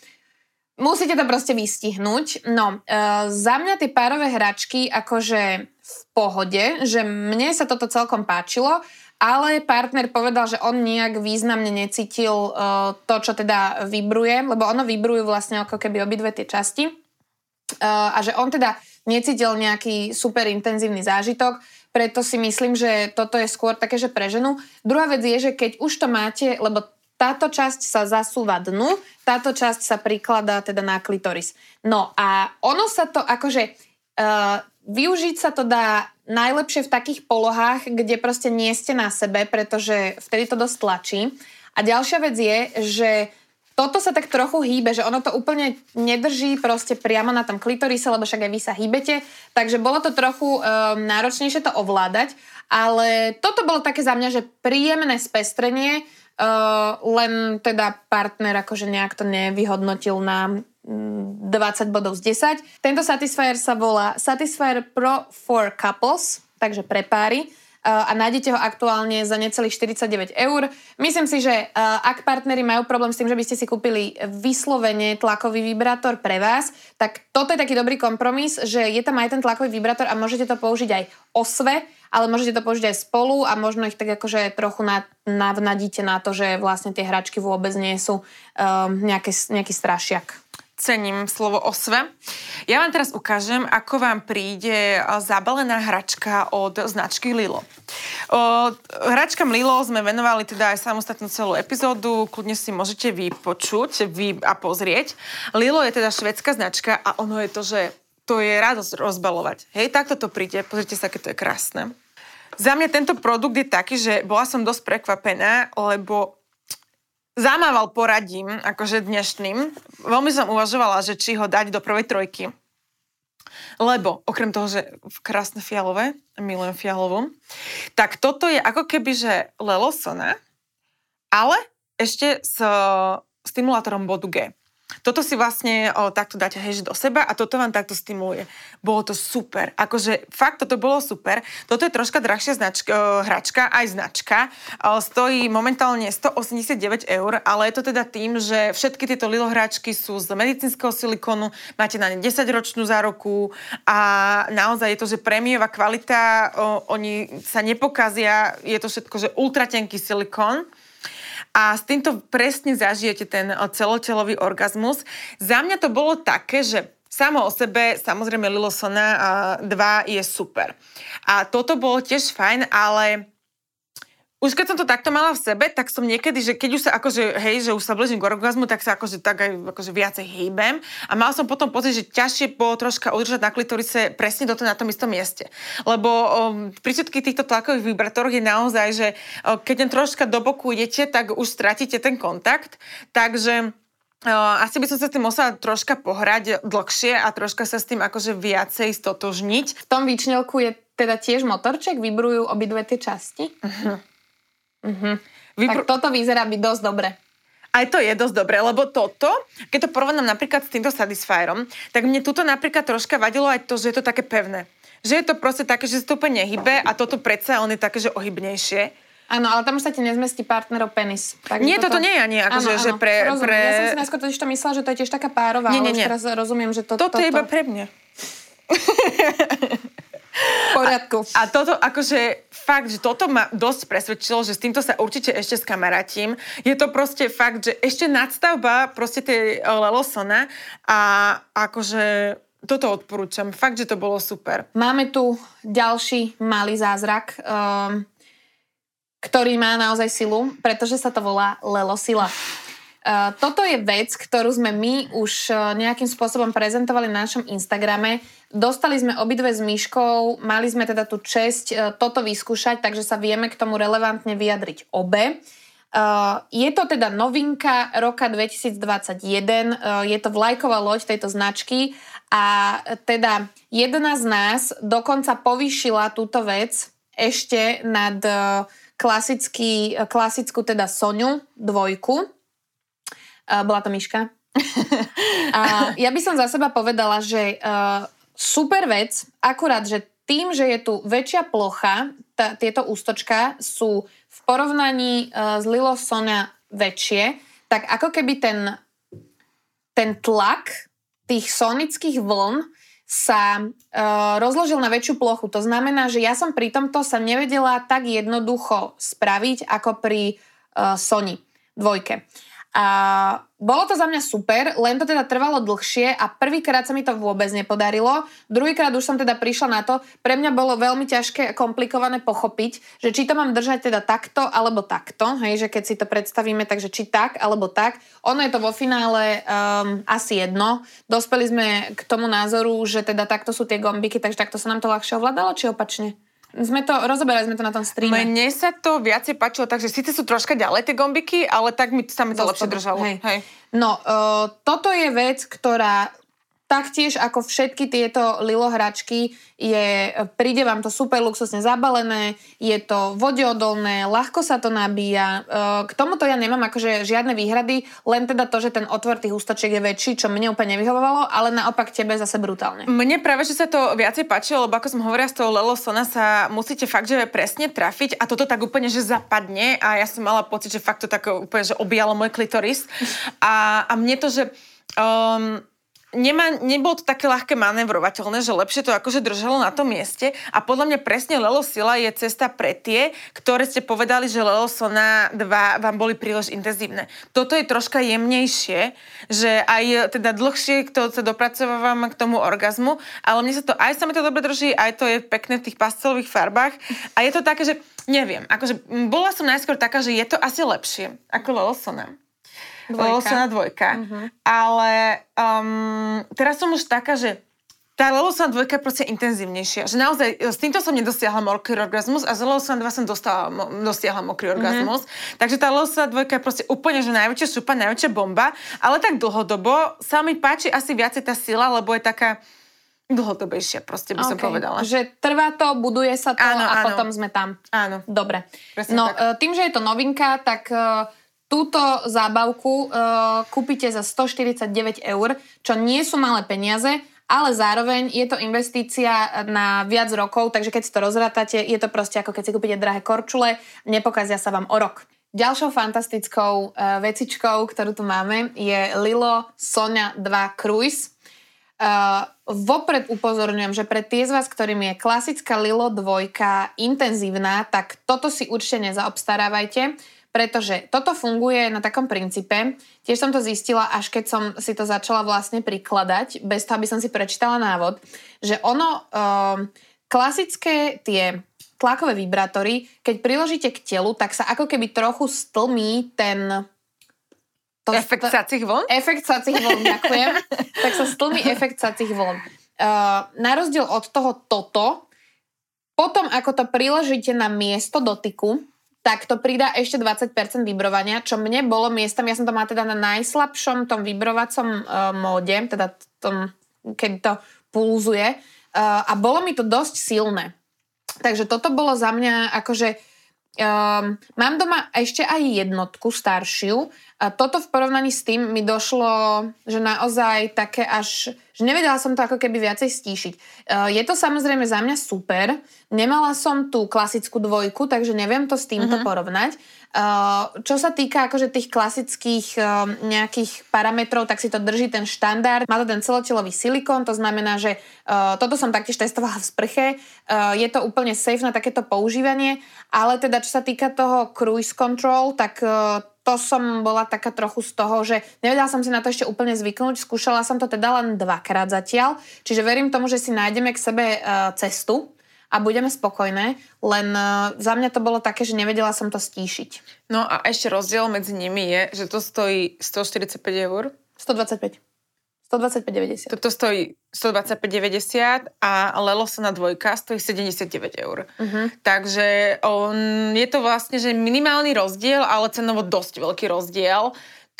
Musíte to proste vystihnúť. No, e, za mňa tie párové hračky akože v pohode, že mne sa toto celkom páčilo, ale partner povedal, že on nejak významne necítil e, to, čo teda vybruje, lebo ono vybrujú vlastne ako keby obidve tie časti. E, a že on teda necítil nejaký super intenzívny zážitok, preto si myslím, že toto je skôr také, že pre ženu. Druhá vec je, že keď už to máte, lebo táto časť sa zasúva dnu, táto časť sa prikladá teda na klitoris. No a ono sa to akože... Uh, využiť sa to dá najlepšie v takých polohách, kde proste nie ste na sebe, pretože vtedy to dosť tlačí. A ďalšia vec je, že toto sa tak trochu hýbe, že ono to úplne nedrží proste priamo na tom klitorise, lebo však aj vy sa hýbete, takže bolo to trochu um, náročnejšie to ovládať, ale toto bolo také za mňa, že príjemné spestrenie, Len teda partner akože nejak to nevyhodnotil na 20 mm, bodov z 10. Tento Satisfyer sa volá Satisfyer Pro for Couples, takže pre páry. A nájdete ho aktuálne za necelých 49 eur. Myslím si, že ak partnery majú problém s tým, že by ste si kúpili vyslovene tlakový vibrátor pre vás, tak toto je taký dobrý kompromis, že je tam aj ten tlakový vibrátor a môžete to použiť aj osve, ale môžete to použiť aj spolu a možno ich tak akože trochu navnadíte na to, že vlastne tie hračky vôbec nie sú um, nejaký, nejaký strašiak cením slovo osve. Ja vám teraz ukážem, ako vám príde zabalená hračka od značky Lilo. O, hračkam Lilo sme venovali teda aj samostatnú celú epizódu, kľudne si môžete vypočuť vy a pozrieť. Lilo je teda švedská značka a ono je to, že to je radosť rozbalovať. Hej, takto to príde, pozrite sa, aké to je krásne. Za mňa tento produkt je taký, že bola som dosť prekvapená, lebo zamával poradím, akože dnešným. Veľmi som uvažovala, že či ho dať do prvej trojky. Lebo, okrem toho, že v krásne fialové, milujem fialovú, tak toto je ako keby, že Lelosona, ale ešte s stimulátorom bodu G. Toto si vlastne o, takto dáte hej, do seba a toto vám takto stimuluje. Bolo to super. Akože fakt toto bolo super. Toto je troška drahšia značka, hračka, aj značka. O, stojí momentálne 189 eur, ale je to teda tým, že všetky tieto Lilo hračky sú z medicínskeho silikonu, máte na ne 10-ročnú zároku a naozaj je to, že prémiová kvalita, o, oni sa nepokazia, je to všetko, že ultratenký silikon a s týmto presne zažijete ten eh, celotelový orgazmus. Za mňa to bolo také, že Samo o sebe, samozrejme Lilosona 2 eh, je super. A toto bolo tiež fajn, ale už keď som to takto mala v sebe, tak som niekedy, že keď už sa akože, hej, že už sa blížim k orgazmu, tak sa akože tak aj akože viacej hýbem. A mal som potom pocit, že ťažšie bolo troška udržať na klitorise presne toto na tom istom mieste. Lebo o, pri všetkých týchto tlakových vibratoroch je naozaj, že o, keď len troška do boku idete, tak už stratíte ten kontakt. Takže Uh, asi by som sa s tým musela troška pohrať dlhšie a troška sa s tým akože viacej stotožniť. V tom výčnelku je teda tiež motorček, vybrujú obidve tie časti? Uh-huh. Uh-huh. Vypr- tak toto vyzerá byť dosť dobre. Aj to je dosť dobré, lebo toto, keď to porovnám napríklad s týmto Satisfyerom, tak mne tuto napríklad troška vadilo aj to, že je to také pevné. Že je to proste také, že sa to úplne nehybe a toto predsa on je také, že ohybnejšie. Áno, ale tam už sa ti nezmestí partnerov penis. Tak nie, toto, toto nie je ani akože, že pre, pre... Ja som si najskôr totiž to myslela, že to je tiež taká párová, nie, nie, nie. ale už teraz rozumiem, že to, toto... Toto je iba pre mňa. poriadku. A, a toto akože fakt, že toto ma dosť presvedčilo, že s týmto sa určite ešte skamarátim. Je to proste fakt, že ešte nadstavba proste tej eh, Lelosona a akože toto odporúčam. Fakt, že to bolo super. Máme tu ďalší malý zázrak, um, ktorý má naozaj silu, pretože sa to volá Lelosila. Uh, toto je vec, ktorú sme my už uh, nejakým spôsobom prezentovali na našom Instagrame. Dostali sme obidve s Myškou, mali sme teda tú česť uh, toto vyskúšať, takže sa vieme k tomu relevantne vyjadriť obe. Uh, je to teda novinka roka 2021, uh, je to vlajková loď tejto značky a teda jedna z nás dokonca povýšila túto vec ešte nad klasický, klasickú teda Soniu dvojku, bola to Miška. a ja by som za seba povedala, že uh, super vec, akurát, že tým, že je tu väčšia plocha, t- tieto ústočka sú v porovnaní uh, s Lilo Sonia väčšie, tak ako keby ten, ten tlak tých sonických vln sa uh, rozložil na väčšiu plochu. To znamená, že ja som pri tomto sa nevedela tak jednoducho spraviť ako pri uh, Sony dvojke. A bolo to za mňa super, len to teda trvalo dlhšie a prvýkrát sa mi to vôbec nepodarilo. Druhýkrát už som teda prišla na to, pre mňa bolo veľmi ťažké a komplikované pochopiť, že či to mám držať teda takto alebo takto, hej, že keď si to predstavíme, takže či tak alebo tak. Ono je to vo finále um, asi jedno. Dospeli sme k tomu názoru, že teda takto sú tie gombiky, takže takto sa nám to ľahšie ovládalo, či opačne? Sme to, rozoberali sme to na tom streame. Mne sa to viacej páčilo, takže síce sú troška ďalej tie gombiky, ale tak mi sa mi to lepšie držalo. Hej. Hej. No, uh, toto je vec, ktorá taktiež ako všetky tieto Lilo hračky je, príde vám to super luxusne zabalené, je to vodeodolné, ľahko sa to nabíja. Uh, k tomuto ja nemám akože žiadne výhrady, len teda to, že ten otvor tých ústočiek je väčší, čo mne úplne nevyhovovalo, ale naopak tebe zase brutálne. Mne práve, že sa to viacej páčilo, lebo ako som hovorila s tou Lelo Sona sa musíte fakt, že presne trafiť a toto tak úplne, že zapadne a ja som mala pocit, že fakt to tak úplne, že objalo môj klitoris a, a mne to, že um, nemá, nebolo to také ľahké manevrovateľné, že lepšie to akože držalo na tom mieste a podľa mňa presne Lelo Sila je cesta pre tie, ktoré ste povedali, že Lelo Sona 2 vám boli príliš intenzívne. Toto je troška jemnejšie, že aj teda dlhšie to sa dopracovávam k tomu orgazmu, ale mne sa to, aj sa mi to dobre drží, aj to je pekné v tých pastelových farbách a je to také, že neviem, akože bola som najskôr taká, že je to asi lepšie ako Lelo Sona. Lelosona dvojka. Uh-huh. Ale um, teraz som už taká, že tá Lelosona dvojka je proste intenzívnejšia. Že naozaj, s týmto som nedosiahla mokrý orgazmus a z Lelosona 2 som dostala, dosiahla mokrý uh-huh. orgazmus. Takže tá Lelosona dvojka je proste úplne, že najväčšia šupa, najväčšia bomba. Ale tak dlhodobo sa mi páči asi viacej tá sila, lebo je taká dlhodobejšia, proste by okay. som povedala. Že trvá to, buduje sa to áno, a áno. potom sme tam. Áno. Dobre. Presne no, tak. E, tým, že je to novinka, tak uh, túto zábavku uh, kúpite za 149 eur, čo nie sú malé peniaze, ale zároveň je to investícia na viac rokov, takže keď si to rozrátate, je to proste ako keď si kúpite drahé korčule, nepokazia sa vám o rok. Ďalšou fantastickou uh, vecičkou, ktorú tu máme, je Lilo Sonia 2 Cruise. Uh, vopred upozorňujem, že pre tie z vás, ktorým je klasická Lilo 2 intenzívna, tak toto si určite nezaobstarávajte pretože toto funguje na takom princípe. Tiež som to zistila, až keď som si to začala vlastne prikladať, bez toho, aby som si prečítala návod, že ono, um, klasické tie tlakové vibrátory, keď priložíte k telu, tak sa ako keby trochu stlmí ten to efekt sacích vln? Efekt sacích vln, ďakujem. tak sa stlmí efekt sacích vln. Uh, na rozdiel od toho toto, potom ako to priložíte na miesto dotyku, tak to pridá ešte 20% vibrovania, čo mne bolo miestom, ja som to mala teda na najslabšom tom vibrovacom uh, móde, teda tom, keď to pulzuje uh, a bolo mi to dosť silné. Takže toto bolo za mňa akože Um, mám doma ešte aj jednotku staršiu a toto v porovnaní s tým mi došlo, že naozaj také až, že nevedela som to ako keby viacej stíšiť. Uh, je to samozrejme za mňa super, nemala som tú klasickú dvojku, takže neviem to s týmto uh-huh. porovnať. Uh, čo sa týka akože tých klasických uh, nejakých parametrov, tak si to drží ten štandard. Má to ten celotelový silikón, to znamená, že toto som taktiež testovala v sprche. Je to úplne safe na takéto používanie, ale teda čo sa týka toho cruise control, tak to som bola taká trochu z toho, že nevedela som si na to ešte úplne zvyknúť, skúšala som to teda len dvakrát zatiaľ, čiže verím tomu, že si nájdeme k sebe uh, cestu a budeme spokojné, len uh, za mňa to bolo také, že nevedela som to stíšiť. No a ešte rozdiel medzi nimi je, že to stojí 145 eur. 125. 125,90. Toto stojí 125,90 a Lelosona dvojka stojí 79 eur. Uh-huh. Takže on, je to vlastne že minimálny rozdiel, ale cenovo dosť veľký rozdiel.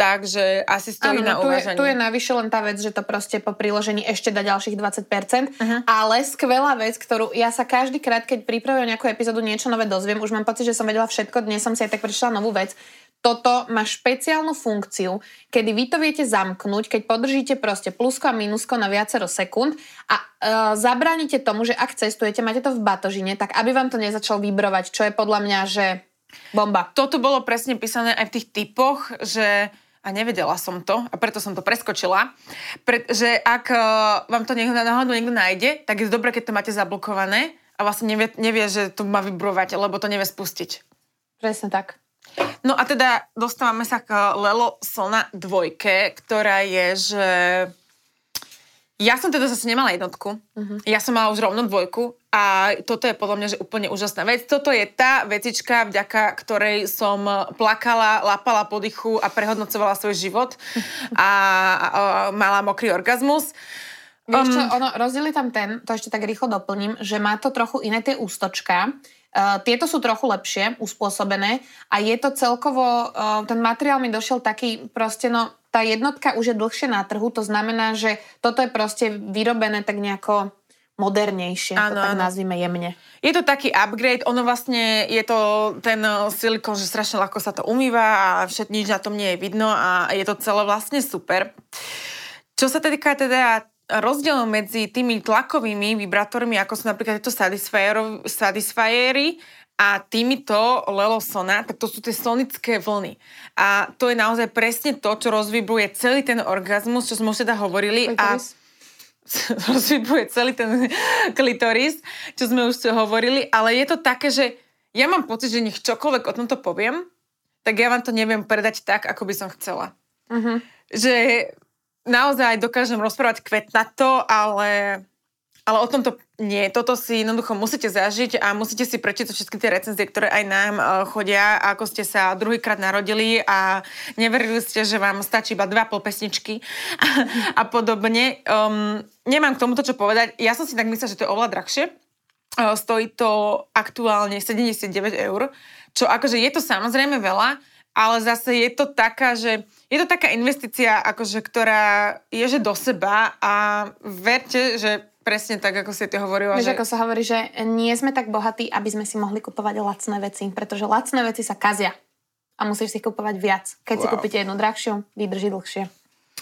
Takže asi stojí ano, na tu uvaženie. Je, tu je navyše len tá vec, že to proste po príložení ešte dá ďalších 20%. Uh-huh. Ale skvelá vec, ktorú ja sa každý krát, keď pripravujem nejakú epizódu, niečo nové dozviem, už mám pocit, že som vedela všetko, dnes som si aj tak prišla novú vec. Toto má špeciálnu funkciu, kedy vy to viete zamknúť, keď podržíte proste plusko a minusko na viacero sekúnd a e, zabránite tomu, že ak cestujete, máte to v batožine, tak aby vám to nezačalo vybrovať, čo je podľa mňa, že bomba. Toto bolo presne písané aj v tých typoch, že a nevedela som to a preto som to preskočila, pre, že ak uh, vám to niekto náhodou niekto nájde, tak je dobré, keď to máte zablokované a vlastne nevie, nevie, že to má vybrovať, lebo to nevie spustiť. Presne tak. No a teda dostávame sa k Lelo Sona dvojke, ktorá je, že ja som teda zase nemala jednotku. Uh-huh. Ja som mala už rovno dvojku a toto je podľa mňa že úplne úžasná vec. Toto je tá vecička, vďaka ktorej som plakala, lapala po dychu a prehodnocovala svoj život a, a, a mala mokrý orgazmus. Vieš čo, um, ono, rozdiel je tam ten, to ešte tak rýchlo doplním, že má to trochu iné tie ústočka. Uh, tieto sú trochu lepšie uspôsobené a je to celkovo, uh, ten materiál mi došiel taký proste, no tá jednotka už je dlhšie na trhu, to znamená, že toto je proste vyrobené tak nejako modernejšie, ano, to tak ano. nazvime jemne. Je to taký upgrade, ono vlastne je to ten silikon, že strašne ľahko sa to umýva a všet, nič na tom nie je vidno a je to celé vlastne super. Čo sa týka teda rozdiel medzi tými tlakovými vibrátormi, ako sú napríklad tieto Satisfyery a týmito Lelosona, tak to sú tie sonické vlny. A to je naozaj presne to, čo rozvibruje celý ten orgazmus, čo sme už teda hovorili. A rozvibruje celý ten klitoris, čo sme už hovorili, ale je to také, že ja mám pocit, že nech čokoľvek o tomto poviem, tak ja vám to neviem predať tak, ako by som chcela. Uh-huh. Že naozaj dokážem rozprávať kvetnato, ale, ale o tomto nie. Toto si jednoducho musíte zažiť a musíte si prečítať všetky tie recenzie, ktoré aj nám uh, chodia, ako ste sa druhýkrát narodili a neverili ste, že vám stačí iba dva pol a, a podobne. Um, nemám k tomuto čo povedať. Ja som si tak myslela, že to je oveľa drahšie. Uh, stojí to aktuálne 79 eur, čo akože je to samozrejme veľa, ale zase je to taká, že je to taká investícia, akože, ktorá je že do seba a verte, že presne tak, ako si ty hovorila. Vieš, že... ako sa hovorí, že nie sme tak bohatí, aby sme si mohli kupovať lacné veci, pretože lacné veci sa kazia a musíš si kupovať viac. Keď wow. si kúpite jednu drahšiu, vydrží dlhšie.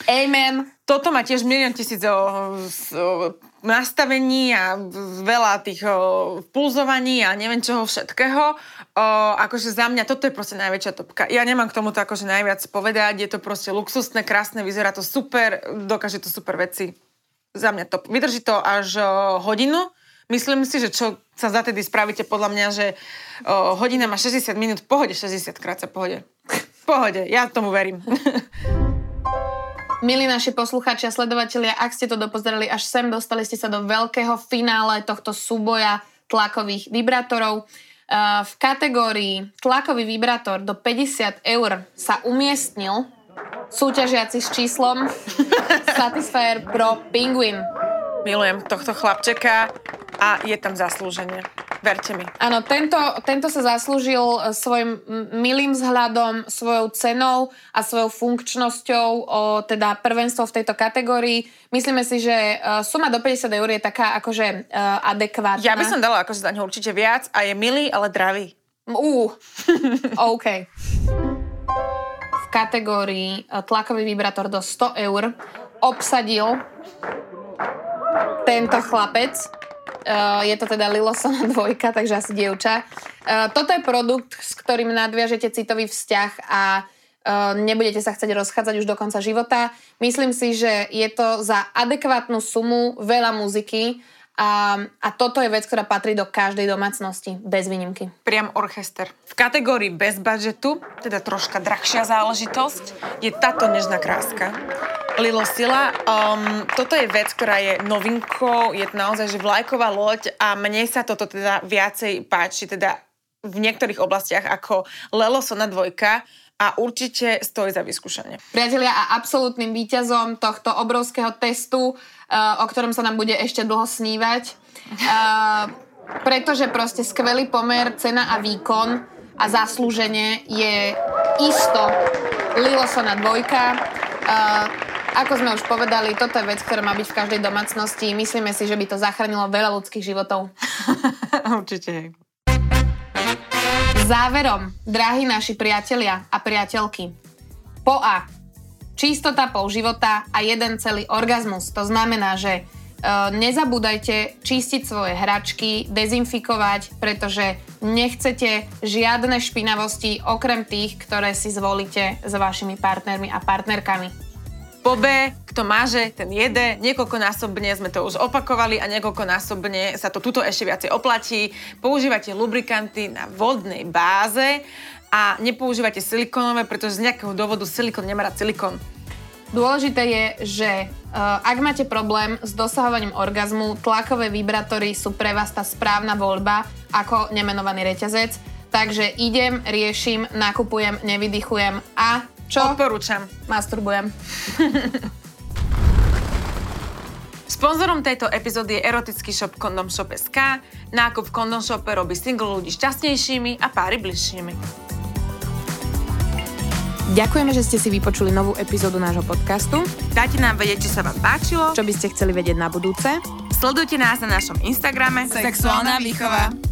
Amen. Toto má tiež milión tisíc o, o, nastavení a veľa tých o, pulzovaní a neviem čoho všetkého. O, akože za mňa toto je proste najväčšia topka. Ja nemám k tomuto akože najviac povedať. Je to proste luxusné, krásne, vyzerá to super, dokáže to super veci. Za mňa to. Vydrží to až o, hodinu. Myslím si, že čo sa za tedy spravíte podľa mňa, že o, hodina má 60 minút, pohode 60 krát sa pohode. Pohode, ja tomu verím. Milí naši poslucháči a sledovatelia, ak ste to dopozerali až sem, dostali ste sa do veľkého finále tohto súboja tlakových vibrátorov. Uh, v kategórii tlakový vibrátor do 50 eur sa umiestnil súťažiaci s číslom Satisfyer Pro Penguin. Milujem tohto chlapčeka a je tam zaslúženie. Verte mi. Áno, tento, tento sa zaslúžil e, svojim milým vzhľadom, svojou cenou a svojou funkčnosťou o teda prvenstvo v tejto kategórii. Myslíme si, že uh, suma do 50 eur je taká akože uh, adekvátna. Ja by som dala akože za ňo určite viac a je milý, ale dravý. Uh, OK. V kategórii tlakový vibrátor do 100 eur obsadil tento chlapec je to teda Lilosona dvojka, takže asi dievča. Uh, toto je produkt, s ktorým nadviažete citový vzťah a uh, nebudete sa chcieť rozchádzať už do konca života. Myslím si, že je to za adekvátnu sumu veľa muziky a, a toto je vec, ktorá patrí do každej domácnosti, bez výnimky. Priam orchester. V kategórii bez budžetu, teda troška drahšia záležitosť, je táto nežná kráska. Lilo Sila. Um, toto je vec, ktorá je novinkou, je to naozaj že vlajková loď a mne sa toto teda viacej páči, teda v niektorých oblastiach ako Lelo Sona dvojka a určite stojí za vyskúšanie. Priatelia a absolútnym víťazom tohto obrovského testu, uh, o ktorom sa nám bude ešte dlho snívať, uh, pretože proste skvelý pomer cena a výkon a zaslúženie je isto Lilosona dvojka. Uh, ako sme už povedali, toto je vec, ktorá má byť v každej domácnosti. Myslíme si, že by to zachránilo veľa ľudských životov. Určite. Záverom, drahí naši priatelia a priateľky. Po A. Čistota pol života a jeden celý orgazmus. To znamená, že e, nezabúdajte čistiť svoje hračky, dezinfikovať, pretože nechcete žiadne špinavosti okrem tých, ktoré si zvolíte s vašimi partnermi a partnerkami. Po B, kto máže, ten jede. Niekoľkonásobne sme to už opakovali a niekoľkonásobne sa to tuto ešte viacej oplatí. Používate lubrikanty na vodnej báze a nepoužívate silikonové, pretože z nejakého dôvodu silikon nemá rád silikon. Dôležité je, že uh, ak máte problém s dosahovaním orgazmu, tlakové vibrátory sú pre vás tá správna voľba ako nemenovaný reťazec. Takže idem, riešim, nakupujem, nevydychujem a čo? Odporúčam. Masturbujem. Sponzorom tejto epizódy je erotický shop Condomshop.sk. Nákup v Condom Shope robí single ľudí šťastnejšími a páry bližšími. Ďakujeme, že ste si vypočuli novú epizódu nášho podcastu. Dajte nám vedieť, či sa vám páčilo. Čo by ste chceli vedieť na budúce. Sledujte nás na našom Instagrame Sexuálna výchova.